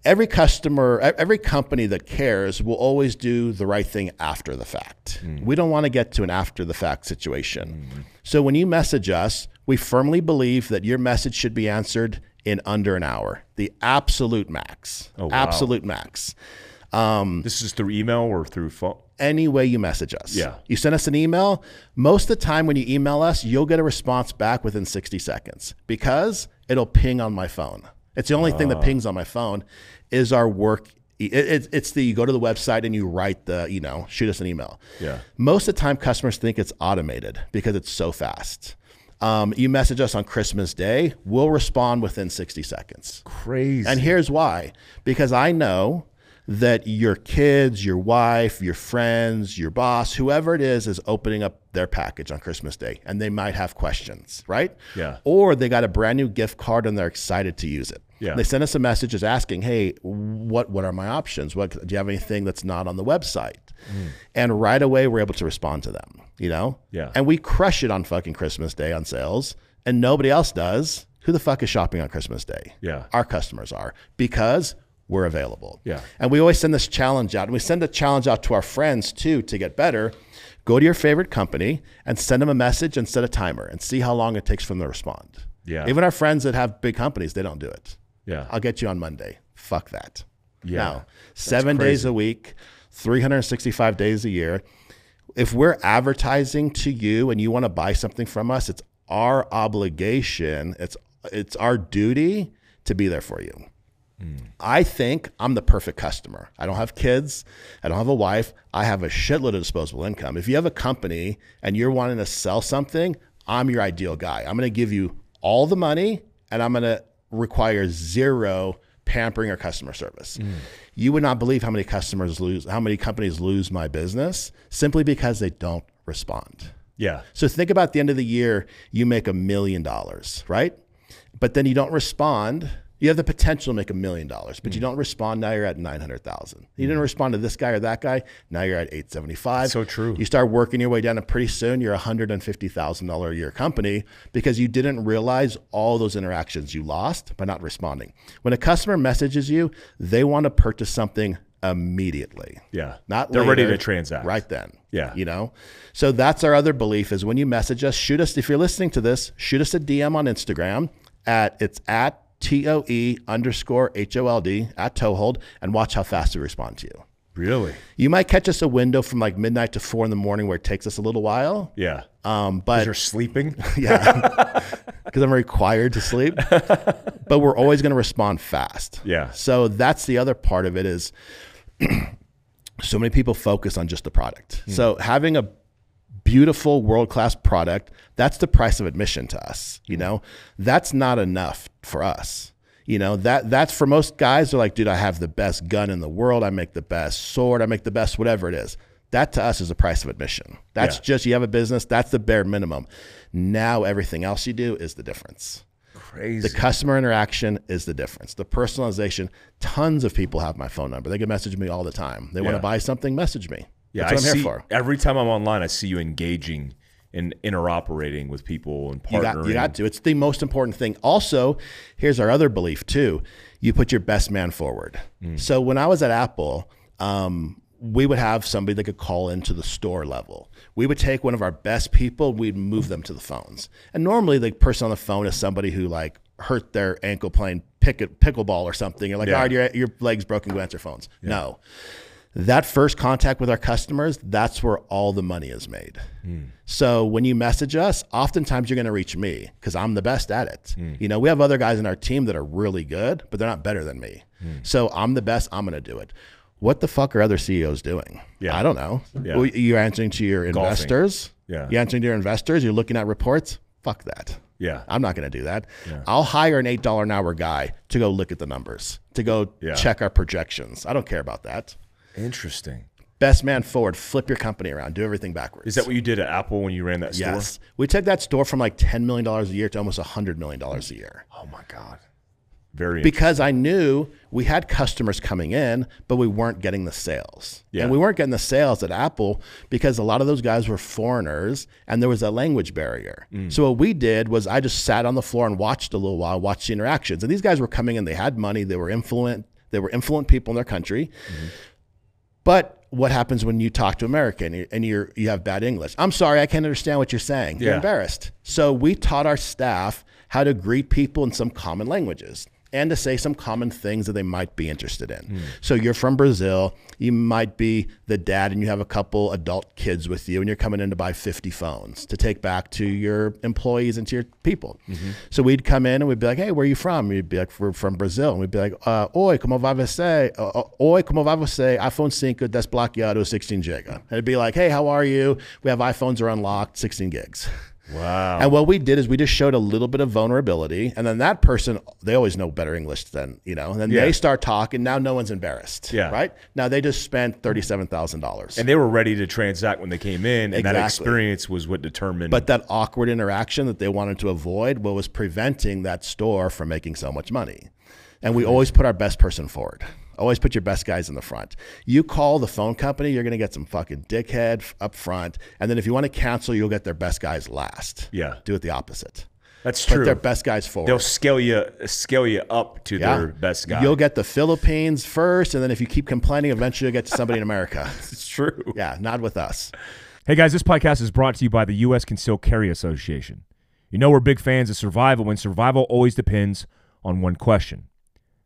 Every customer, every company that cares will always do the right thing after the fact. Mm. We don't want to get to an after the fact situation. Mm. So when you message us, we firmly believe that your message should be answered in under an hour, the absolute max. Oh, wow. Absolute max um, this is through email or through phone. any way you message us. Yeah. You send us an email. Most of the time when you email us, you'll get a response back within 60 seconds because it'll ping on my phone. It's the only thing Ah. that pings on my phone is our work. It, it, it's the you go to the website and you write the, you know, shoot us an email. Yeah. Most of the time, customers think it's automated because it's so fast. Um, you message us on Christmas Day, we'll respond within 60 seconds. Crazy. And here's why because I know that your kids, your wife, your friends, your boss, whoever it is, is opening up their package on Christmas Day and they might have questions, right? Yeah. Or they got a brand new gift card and they're excited to use it. Yeah. They send us a message just asking, hey, what, what are my options? What, do you have anything that's not on the website? Mm. And right away, we're able to respond to them. you know? Yeah. And we crush it on fucking Christmas Day on sales, and nobody else does. Who the fuck is shopping on Christmas Day? Yeah. Our customers are because we're available. Yeah. And we always send this challenge out, and we send the challenge out to our friends too to get better. Go to your favorite company and send them a message and set a timer and see how long it takes for them to respond. Yeah. Even our friends that have big companies, they don't do it. Yeah. I'll get you on Monday. Fuck that. Yeah. Now, seven days a week, 365 days a year. If we're advertising to you and you want to buy something from us, it's our obligation, it's it's our duty to be there for you. I think I'm the perfect customer. I don't have kids. I don't have a wife. I have a shitload of disposable income. If you have a company and you're wanting to sell something, I'm your ideal guy. I'm going to give you all the money and I'm going to require zero pampering or customer service. Mm. You would not believe how many customers lose, how many companies lose my business simply because they don't respond. Yeah. So think about the end of the year, you make a million dollars, right? But then you don't respond. You have the potential to make a million dollars, but you hmm. don't respond. Now you're at 900,000. You didn't hmm. respond to this guy or that guy. Now you're at 875. So true. You start working your way down and pretty soon you're a $150,000 a year company because you didn't realize all those interactions you lost by not responding. When a customer messages you, they want to purchase something immediately. Yeah. Not They're ready to transact. right then. Yeah. You know? So that's our other belief is when you message us, shoot us, if you're listening to this, shoot us a DM on Instagram at, it's at T-O-E underscore H-O-L-D at Toehold and watch how fast we respond to you. Really? You might catch us a window from like midnight to four in the morning where it takes us a little while. Yeah. Um, but You're sleeping. yeah, because I'm required to sleep. but we're always going to respond fast. Yeah. So that's the other part of it is so many people focus on just the product. So having a beautiful world class product, that's the price of admission to us. You mm-hmm. know, that's not enough for us. You know, that that's for most guys, they're like, dude, I have the best gun in the world. I make the best sword. I make the best whatever it is. That to us is the price of admission. That's Yeah. just you have a business, that's the bare minimum. Now everything else you do is the difference. Crazy. The customer interaction is the difference. The personalization. Tons of people have my phone number. They can message me all the time. They want to buy something, message me. Yeah, I I'm see, here for. Every time I'm online, I see you engaging and interoperating with people and You partnering. got, you got to. It's the most important thing. Also, here's our other belief too. You put your best man forward. So when I was at Apple, um, we would have somebody that could call into the store level. We would take one of our best people, we'd move them to the phones. And normally the person on the phone is somebody who like hurt their ankle playing pick, pickleball or something. You're like, Yeah. all right, your, your leg's broken, go answer phones. No. That first contact with our customers, that's where all the money is made. Hmm. So when you message us, oftentimes you're going to reach me because I'm the best at it. Hmm. You know, we have other guys in our team that are really good, but they're not better than me. Hmm. So I'm the best. I'm going to do it. What the fuck are other CEOs doing? Yeah. I don't know. Yeah. Well, You're answering to your Golfing. investors. Yeah. You're answering to your investors. You're looking at reports. Fuck that. Yeah. I'm not going to do that. I'll hire an eight dollar an hour guy to go look at the numbers, to go Yeah. check our projections. I don't care about that. Interesting. Best man forward. Flip your company around. Do everything backwards. Is that what you did at Apple when you ran that store? Yes. We took that store from like $10 million a year to almost $100 million a year Oh my God. Very because I knew we had customers coming in, but we weren't getting the sales. Yeah. And we weren't getting the sales at Apple because a lot of those guys were foreigners and there was a language barrier. Mm. So what we did was I just sat on the floor and watched a little while, watched the interactions. And these guys were coming in, they had money, they were influent, they were influent people in their country. Mm-hmm. But what happens when you talk to American and you- you have bad English? I'm sorry, I can't understand what you're saying. You're embarrassed. So we taught our staff how to greet people in some common languages and to say some common things that they might be interested in. So you're from Brazil, you might be the dad and you have a couple adult kids with you and you're coming in to buy 50 phones to take back to your employees and to your people. So we'd come in and we'd be like, "Hey, where are you from?" You'd be like, "We're from Brazil." And we'd be like, uh, "Oi, como vai você? Uh, uh, Oi, como vai você? iPhone 5 desbloqueado 16 giga." And it'd be like, "Hey, how are you? We have iPhones are unlocked, 16 gigs." wow. And what we did is we just showed a little bit of vulnerability, and then that person they always know better English than you know. And then Yeah. they start talking. Now no one's embarrassed. Yeah. Right now they just spent thirty seven thousand dollars. and they were ready to transact when they came in, and that experience was what determined. But that awkward interaction that they wanted to avoid, what was preventing that store from making so much money. And we always put our best person forward. Always put your best guys in the front. You call the phone company, you're going to get some fucking dickhead up front. And then if you want to cancel, you'll get their best guys last. Yeah. Do it the opposite. That's true. Put true. their best guys forward. They'll scale you scale you up to Yeah. their best guy. You'll get the Philippines first, and then if you keep complaining, eventually you'll get to somebody in America. it's true. Yeah, not with us. Hey guys, this podcast is brought to you by the U.S. Concealed Carry Association. You know we're big fans of survival, and survival always depends on one question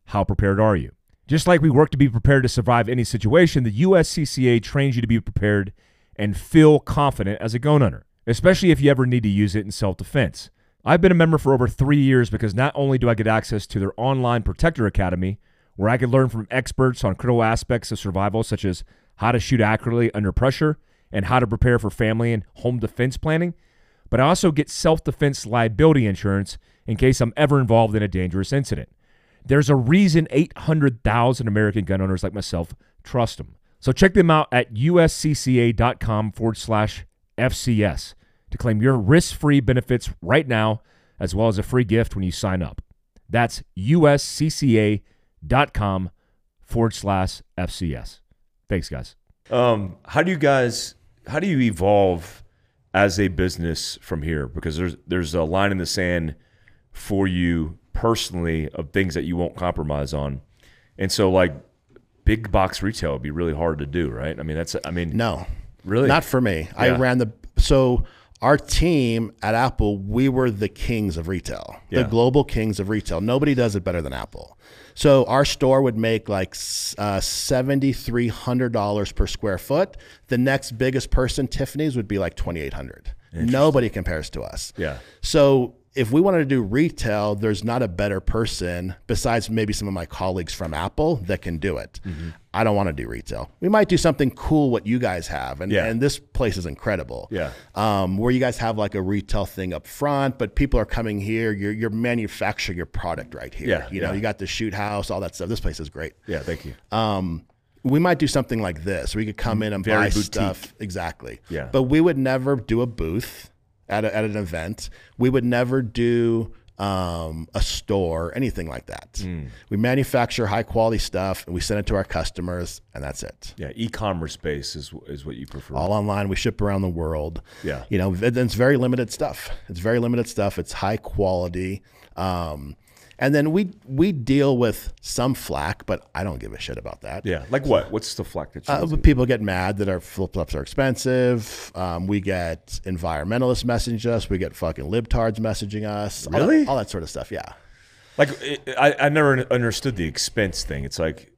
How prepared are you? Just like we work to be prepared to survive any situation, the USCCA trains you to be prepared and feel confident as a gun owner, especially if you ever need to use it in self defense. I've been a member for over three years because not only do I get access to their online Protector Academy, where I can learn from experts on critical aspects of survival, such as how to shoot accurately under pressure and how to prepare for family and home defense planning, but I also get self defense liability insurance in case I'm ever involved in a dangerous incident. There's a reason 800,000 American gun owners like myself trust them. So check them out at uscca.com forward slash FCS to claim your risk free benefits right now, as well as a free gift when you sign up. That's uscca.com forward slash FCS. Thanks, guys. Um, how do you guys how do you evolve as a business from here? Because there's there's a line in the sand for you personally of things that you won't compromise on. And so like big box retail would be really hard to do, right? I mean that's I mean No, Really? not for me. I ran the so our team at Apple, we were the kings of retail, Yeah. the global kings of retail. Nobody does it better than Apple. So our store would make like uh, seventy three hundred dollars per square foot. The next biggest person, Tiffany's, would be like twenty eight hundred. Nobody compares to us. Yeah. So if we wanted to do retail, there's not a better person besides maybe some of my colleagues from Apple that can do it. Mm-hmm. I don't want to do retail. We might do something cool what you guys have, and Yeah. and this place is incredible. Yeah. um, where you guys have like a retail thing up front, but people are coming here. You're you're manufacturing your product right here. Yeah, you know, yeah. you got the shoot house, all that stuff. This place is great. Yeah, thank you. Um, we might do something like this. We could come in and Very buy boutique. stuff. Exactly. Yeah. But we would never do a booth at, a, at an event. We would never do um, a store, anything like that. Hmm. We manufacture high quality stuff and we send it to our customers, and that's it. Yeah, e-commerce space is is what you prefer. All online. We ship around the world. Yeah. You know, it's very limited stuff. It's very limited stuff. It's high quality. Um, and then we we deal with some flack, but I don't give a shit about that. yeah, like what? What's the flack that you Uh, people get mad that our flip flops are expensive. Um, we get environmentalists messaging us. We get fucking libtards messaging us. All that- Really? All that, sort of stuff. Yeah. Like it, I, I never understood the expense thing. It's like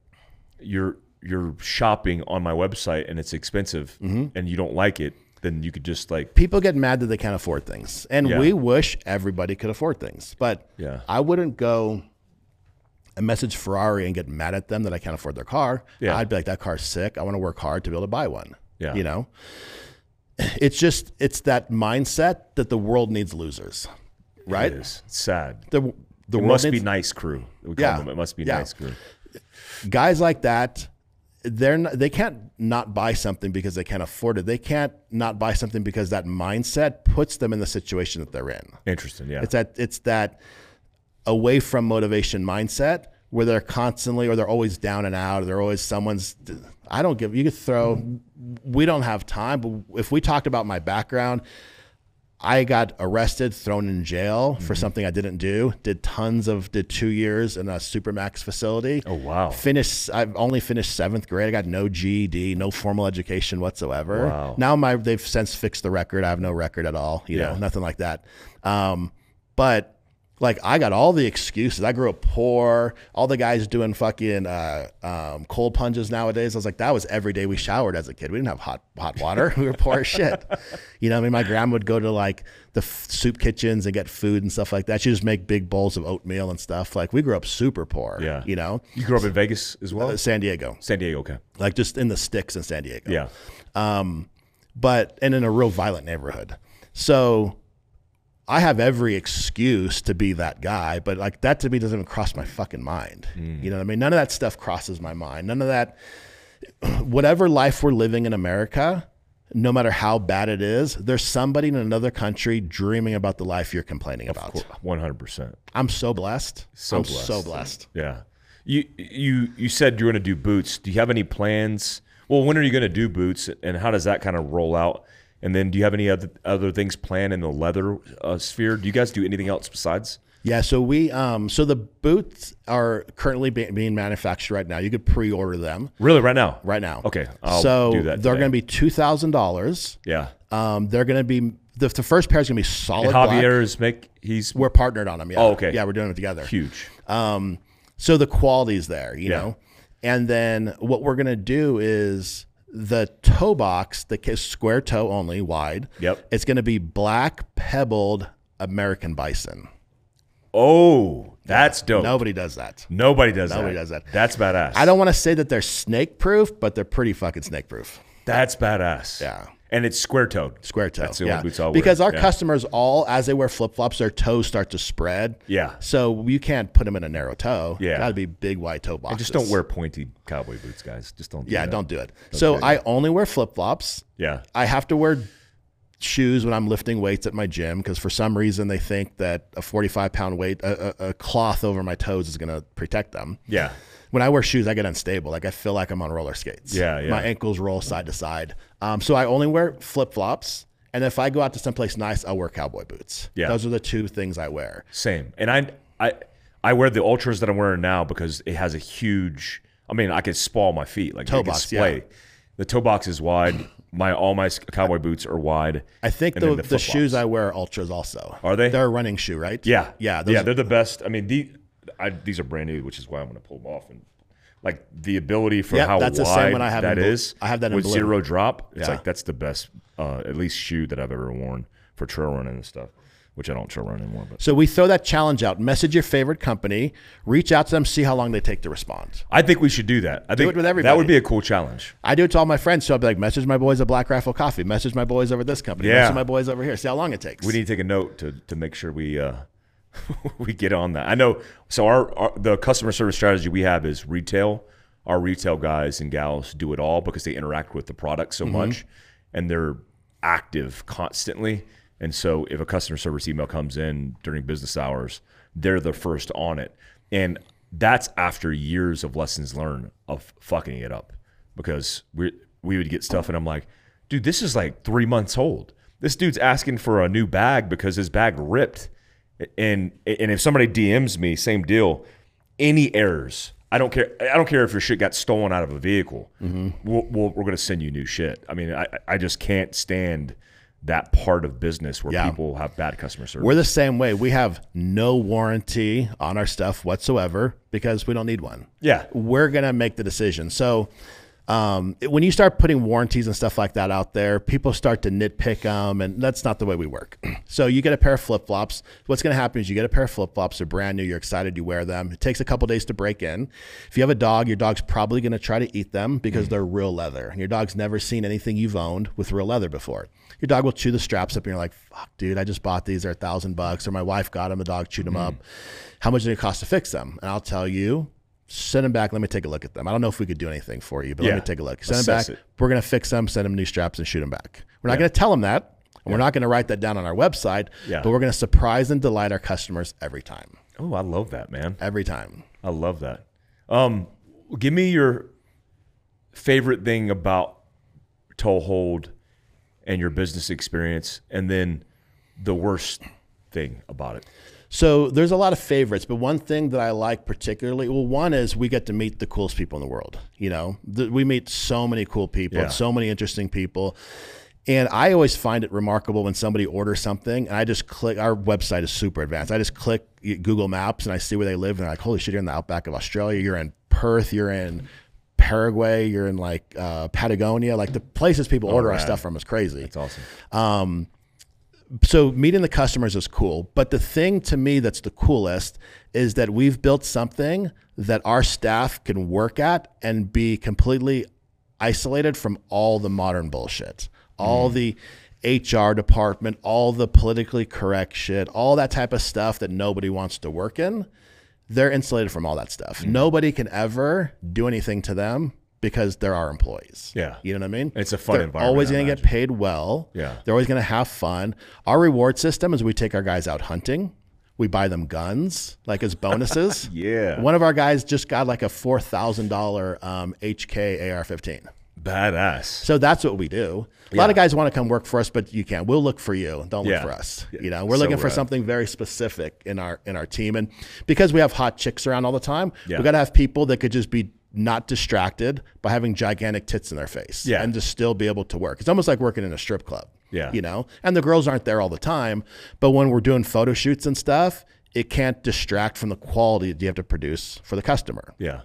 you're you're shopping on my website and it's expensive Mm-hmm. and you don't like it, then you could just like People get mad that they can't afford things, and Yeah. we wish everybody could afford things. But Yeah. I wouldn't go and message Ferrari and get mad at them that I can't afford their car. Yeah. I'd be like, that car's sick. I want to work hard to be able to buy one. Yeah. You know, it's just it's that mindset that the world needs losers, right? it is. It's sad. The the it world must needs, be nice crew. We call Yeah. them. It must be Yeah. nice crew. guys like that they're not, they can't not buy something because they can't afford it. They can't not buy something because that mindset puts them in the situation that they're in. Interesting. Yeah. It's that it's that away from motivation mindset where they're constantly or they're always down and out or they're always someone's I don't give you could throw we don't have time but if we talked about my background I got arrested, thrown in jail for something I didn't do. Did tons of did two years in a supermax facility. Oh, wow. Finished. I've only finished seventh grade. I got no GED, no formal education whatsoever. Wow. Now my they've since fixed the record. I have no record at all. You know, Yeah. nothing like that. Um, but like I got all the excuses. I grew up poor. All the guys doing fucking uh, um, cold plunges nowadays. I was like, that was every day we showered as a kid. We didn't have hot hot water. we were poor as shit. You know, I mean, my grandma would go to like the f- soup kitchens and get food and stuff like that. She just make big bowls of oatmeal and stuff. Like we grew up super poor. Yeah. You know, you grew up in Vegas as well. Uh, San Diego, San Diego. Okay. like just in the sticks in San Diego Yeah. um, but and in a real violent neighborhood. So I have every excuse to be that guy, but like that to me doesn't even cross my fucking mind. Mm. You know what I mean? None of that stuff crosses my mind. None of that, whatever life we're living in America, no matter how bad it is, there's somebody in another country dreaming about the life you're complaining about. One hundred percent. I'm so blessed. So I'm blessed. so blessed. Yeah. You you you said you're going to do boots. Do you have any plans? Well, when are you going to do boots, and how does that kind of roll out? And then, do you have any other other things planned in the leather uh, sphere? Do you guys do anything else besides? Yeah, so we um so the boots are currently be- being manufactured right now. You could pre-order them Really, right now? right now. Okay, I'll so do that they're going to be two thousand dollars. Yeah. Um, they're going to be the, the first pair is going to be solid And. Javier is make he's We're partnered on them. Yeah. Oh, okay. Yeah, we're doing it together. huge. Um, so the quality's there, you Yeah. know. And then what we're gonna do is the toe box, the square toe only, wide. Yep. It's gonna be black pebbled American bison. Oh, that's dope. Nobody does that. Nobody does Nobody that. does that. That's badass. I don't want to say that they're snake proof, but they're pretty fucking snake proof. That's badass. Yeah. And it's square toed. Square toe. That's the yeah. boots wear. because our Yeah. customers all, as they wear flip flops, their toes start to spread. Yeah. So you can't put them in a narrow toe. Yeah. Got to be big white toe boxes. Just don't wear pointy cowboy boots, guys. Just don't. Do Yeah, that. don't do it. so do it. I only wear flip flops. Yeah. I have to wear shoes when I'm lifting weights at my gym because for some reason they think that a 45 pound weight, a, a, a cloth over my toes is going to protect them. Yeah. When I wear shoes, I get unstable. Like I feel like I'm on roller skates. Yeah, yeah. My ankles roll side to side. Um, so I only wear flip flops. And if I go out to someplace nice, I'll wear cowboy boots. Yeah. Those are the two things I wear. Same. And I I I wear the Altras that I'm wearing now because it has a huge. I mean, I can spall my feet like Toe box, yeah. The toe box is wide. My all my cowboy boots are wide. I think the, the, the shoes. I wear are Altras also. Are they? They're a running shoe, right? Yeah, Yeah. Those yeah. They're the best. I mean, the, I, these are brand new, which is why I'm going to pull them off. And like the ability for Yep, how that's the wide same one I have that is. I have that with blue. zero drop. It's Yeah. like that's the best, uh, at least shoe that I've ever worn for trail running and stuff. Which I don't trail run anymore, but So we throw that challenge out. Message your favorite company, reach out to them, see how long they take to respond. I think we should do that. I think it with everybody. that would be a cool challenge. I do it to all my friends. So I'll be like, message my boys at Black Rifle Coffee, message my boys over this company, Yeah. message my boys over here. See how long it takes. We need to take a note to to make sure we uh, we get on that. I know. So our, our the customer service strategy we have is retail. Our retail guys and gals do it all because they interact with the product so mm-hmm. much, and they're active constantly. And so if a customer service email comes in during business hours, they're the first on it, and that's after years of lessons learned of fucking it up because we we would get stuff and I'm like, dude, this is like three months old. This dude's asking for a new bag because his bag ripped. And and if somebody DMs me, same deal. Any errors, I don't care. I don't care if your shit got stolen out of a vehicle. Mm-hmm. We'll, we'll, we're gonna send you new shit. I mean, I I just can't stand that part of business where Yeah. people have bad customer service. We're the same way. We have no warranty on our stuff whatsoever because we don't need one. yeah, We're going to make the decision. So um, when you start putting warranties and stuff like that out there, people start to nitpick them, and that's not the way we work. so you get a pair of flip flops. What's going to happen is you get a pair of flip flops. They're brand new. You're excited. You wear them. It takes a couple days to break in. If you have a dog, your dog's probably going to try to eat them because they're real leather. And your dog's never seen anything you've owned with real leather before. Your dog will chew the straps up, and you're like, "Fuck, dude! I just bought these. They're a thousand bucks." Or my wife got them. The dog chewed them up. How much did it cost to fix them? And I'll tell you, send them back. Let me take a look at them. I don't know if we could do anything for you, but let me take a look. Send them back. it. We're going to fix them, send them new straps, and shoot them back. We're not going to tell them that. And We're not going to write that down on our website, Yeah. but we're going to surprise and delight our customers every time. Oh, I love that, man. Every time. I love that. Um, give me your favorite thing about Toehold and your business experience, and then the worst thing about it. So there's a lot of favorites, but one thing that I like particularly, well, one is we get to meet the coolest people in the world. You know, Th- we meet so many cool people, Yeah. so many interesting people. And I always find it remarkable when somebody orders something and I just click, our website is super advanced. I just click Google Maps and I see where they live and they're like, holy shit, you're in the outback of Australia. You're in Perth. You're in Paraguay. You're in like uh, Patagonia. Like the places people order our stuff from is crazy It's awesome. So meeting the customers is cool but the thing to me that's the coolest is that we've built something that our staff can work at and be completely isolated from all the modern bullshit. All mm. the hr department all the politically correct shit all that type of stuff that nobody wants to work in they're insulated from all that stuff. Mm. Nobody can ever do anything to them because they're our employees Yeah. you know what i mean It's a fun they're environment, always going to get paid well Yeah. they're always going to have fun. Our reward system is we take our guys out hunting. we buy them guns like as bonuses. Yeah. One of our guys just got like a four thousand dollar um, HK AR-15. Badass. So that's what we do. A lot of guys want to come work for us, but you can't. We'll look for you. Don't look Yeah. for us. Yeah. You know, we're So looking for something very specific in our in our team, and because we have hot chicks around all the time, Yeah. we got to have people that could just be not distracted by having gigantic tits in their face, Yeah. and to still be able to work. It's almost like working in a strip club. Yeah. you know, and the girls aren't there all the time, but when we're doing photo shoots and stuff, it can't distract from the quality that you have to produce for the customer. Yeah.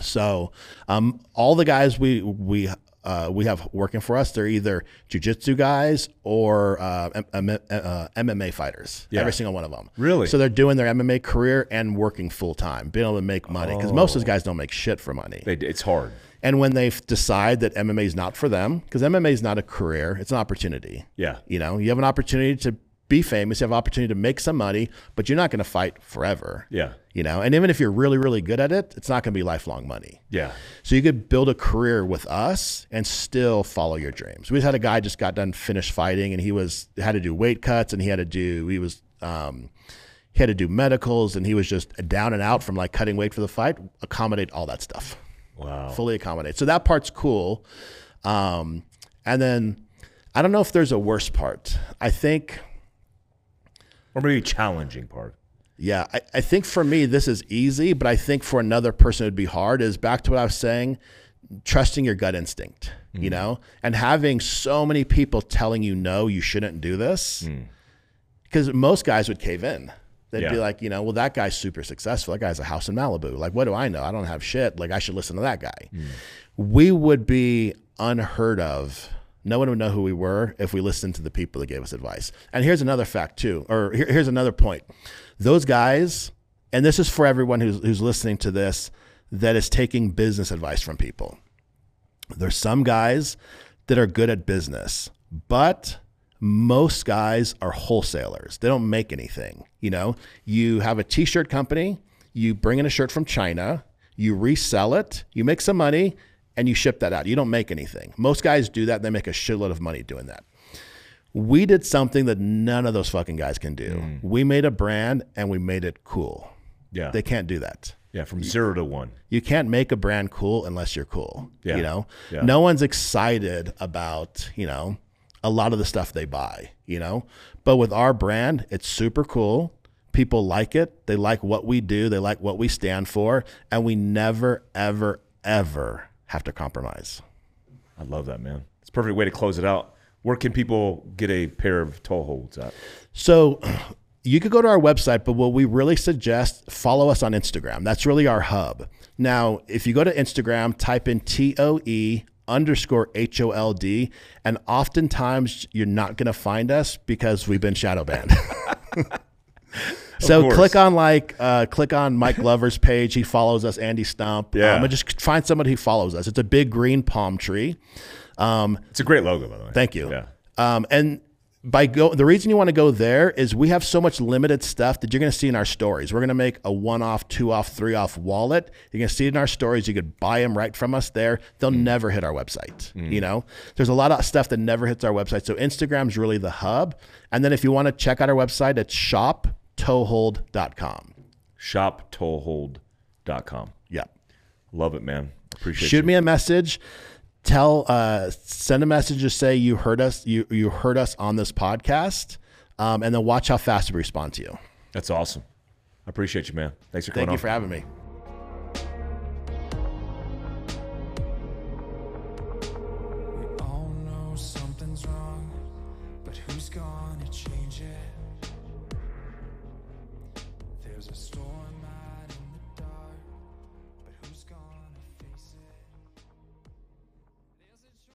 So, um, all the guys we we uh, we have working for us, they're either jujitsu guys or uh, M- M- uh, MMA fighters. Yeah. Every single one of them. Really? So they're doing their MMA career and working full time, being able to make money because most of those guys don't make shit for money. They, it's hard. And when they decide that MMA is not for them, because MMA is not a career, it's an opportunity. Yeah. You know, you have an opportunity to be famous, you have opportunity to make some money, but you're not going to fight forever. Yeah. You know, and even if you're really, really good at it, it's not going to be lifelong money. Yeah. So you could build a career with us and still follow your dreams. We had a guy just got done finished fighting, and he was had to do weight cuts, and he had to do he was um, he had to do medicals, and he was just down and out from like cutting weight for the fight. Accommodate all that stuff Wow. fully accommodate. So that part's cool. Um, and then I don't know if there's a worse part. I think, Or maybe challenging part. yeah, I, I think for me, this is easy, but I think for another person, it would be hard. Is back to what I was saying, trusting your gut instinct, you mm-hmm. know, and having so many people telling you, no, you shouldn't do this. Mm. Because most guys would cave in. They'd be like, you know, well, that guy's super successful. That guy's a house in Malibu. Like, what do I know? I don't have shit. Like, I should listen to that guy. Mm. We would be unheard of. No one would know who we were if we listened to the people that gave us advice. And here's another fact, too, or here, here's another point. Those guys, and this is for everyone who's, who's listening to this that is taking business advice from people. There's some guys that are good at business, but most guys are wholesalers. They don't make anything. You know, you have a t-shirt company, you bring in a shirt from China, you resell it, you make some money, and you ship that out. You don't make anything. Most guys do that, they make a shitload of money doing that. We did something that none of those fucking guys can do. Hmm. We made a brand and we made it cool. Yeah. They can't do that. yeah. From zero to one. You can't make a brand cool unless you're cool. Yeah. You know, Yeah. no one's excited about, you know, a lot of the stuff they buy, you know, but with our brand, it's super cool. People like it. They like what we do. They like what we stand for. And we never, ever, ever have to compromise. I love that, man. It's a perfect way to close it out. Where can people get a pair of toe holds at? So you could go to our website, but what we really suggest, follow us on Instagram. That's really our hub. Now, if you go to Instagram, type in T O E underscore H O L D, and oftentimes you're not going to find us because we've been shadow banned. so course. click on like uh, click on Mike Glover's page. He follows us. Andy Stumpf. Yeah. um, and just find somebody who follows us. It's a big green palm tree. Um, It's a great logo, by the way. Thank you. Yeah. Um, and by go, the reason you want to go there is we have so much limited stuff that you're going to see in our stories. We're going to make a one off, two off, three off wallet. You're going to see it in our stories. You could buy them right from us there. They'll never hit our website. You know, there's a lot of stuff that never hits our website. So Instagram's really the hub. And then if you want to check out our website, it's shoptoehold.com. ShopToehold.com. Yeah. Love it, man. Appreciate it. shoot you. me a message tell uh send a message to say you heard us you you heard us on this podcast um, and then watch how fast we respond to you That's awesome. I appreciate you, man. Thanks for coming thank you on. for having me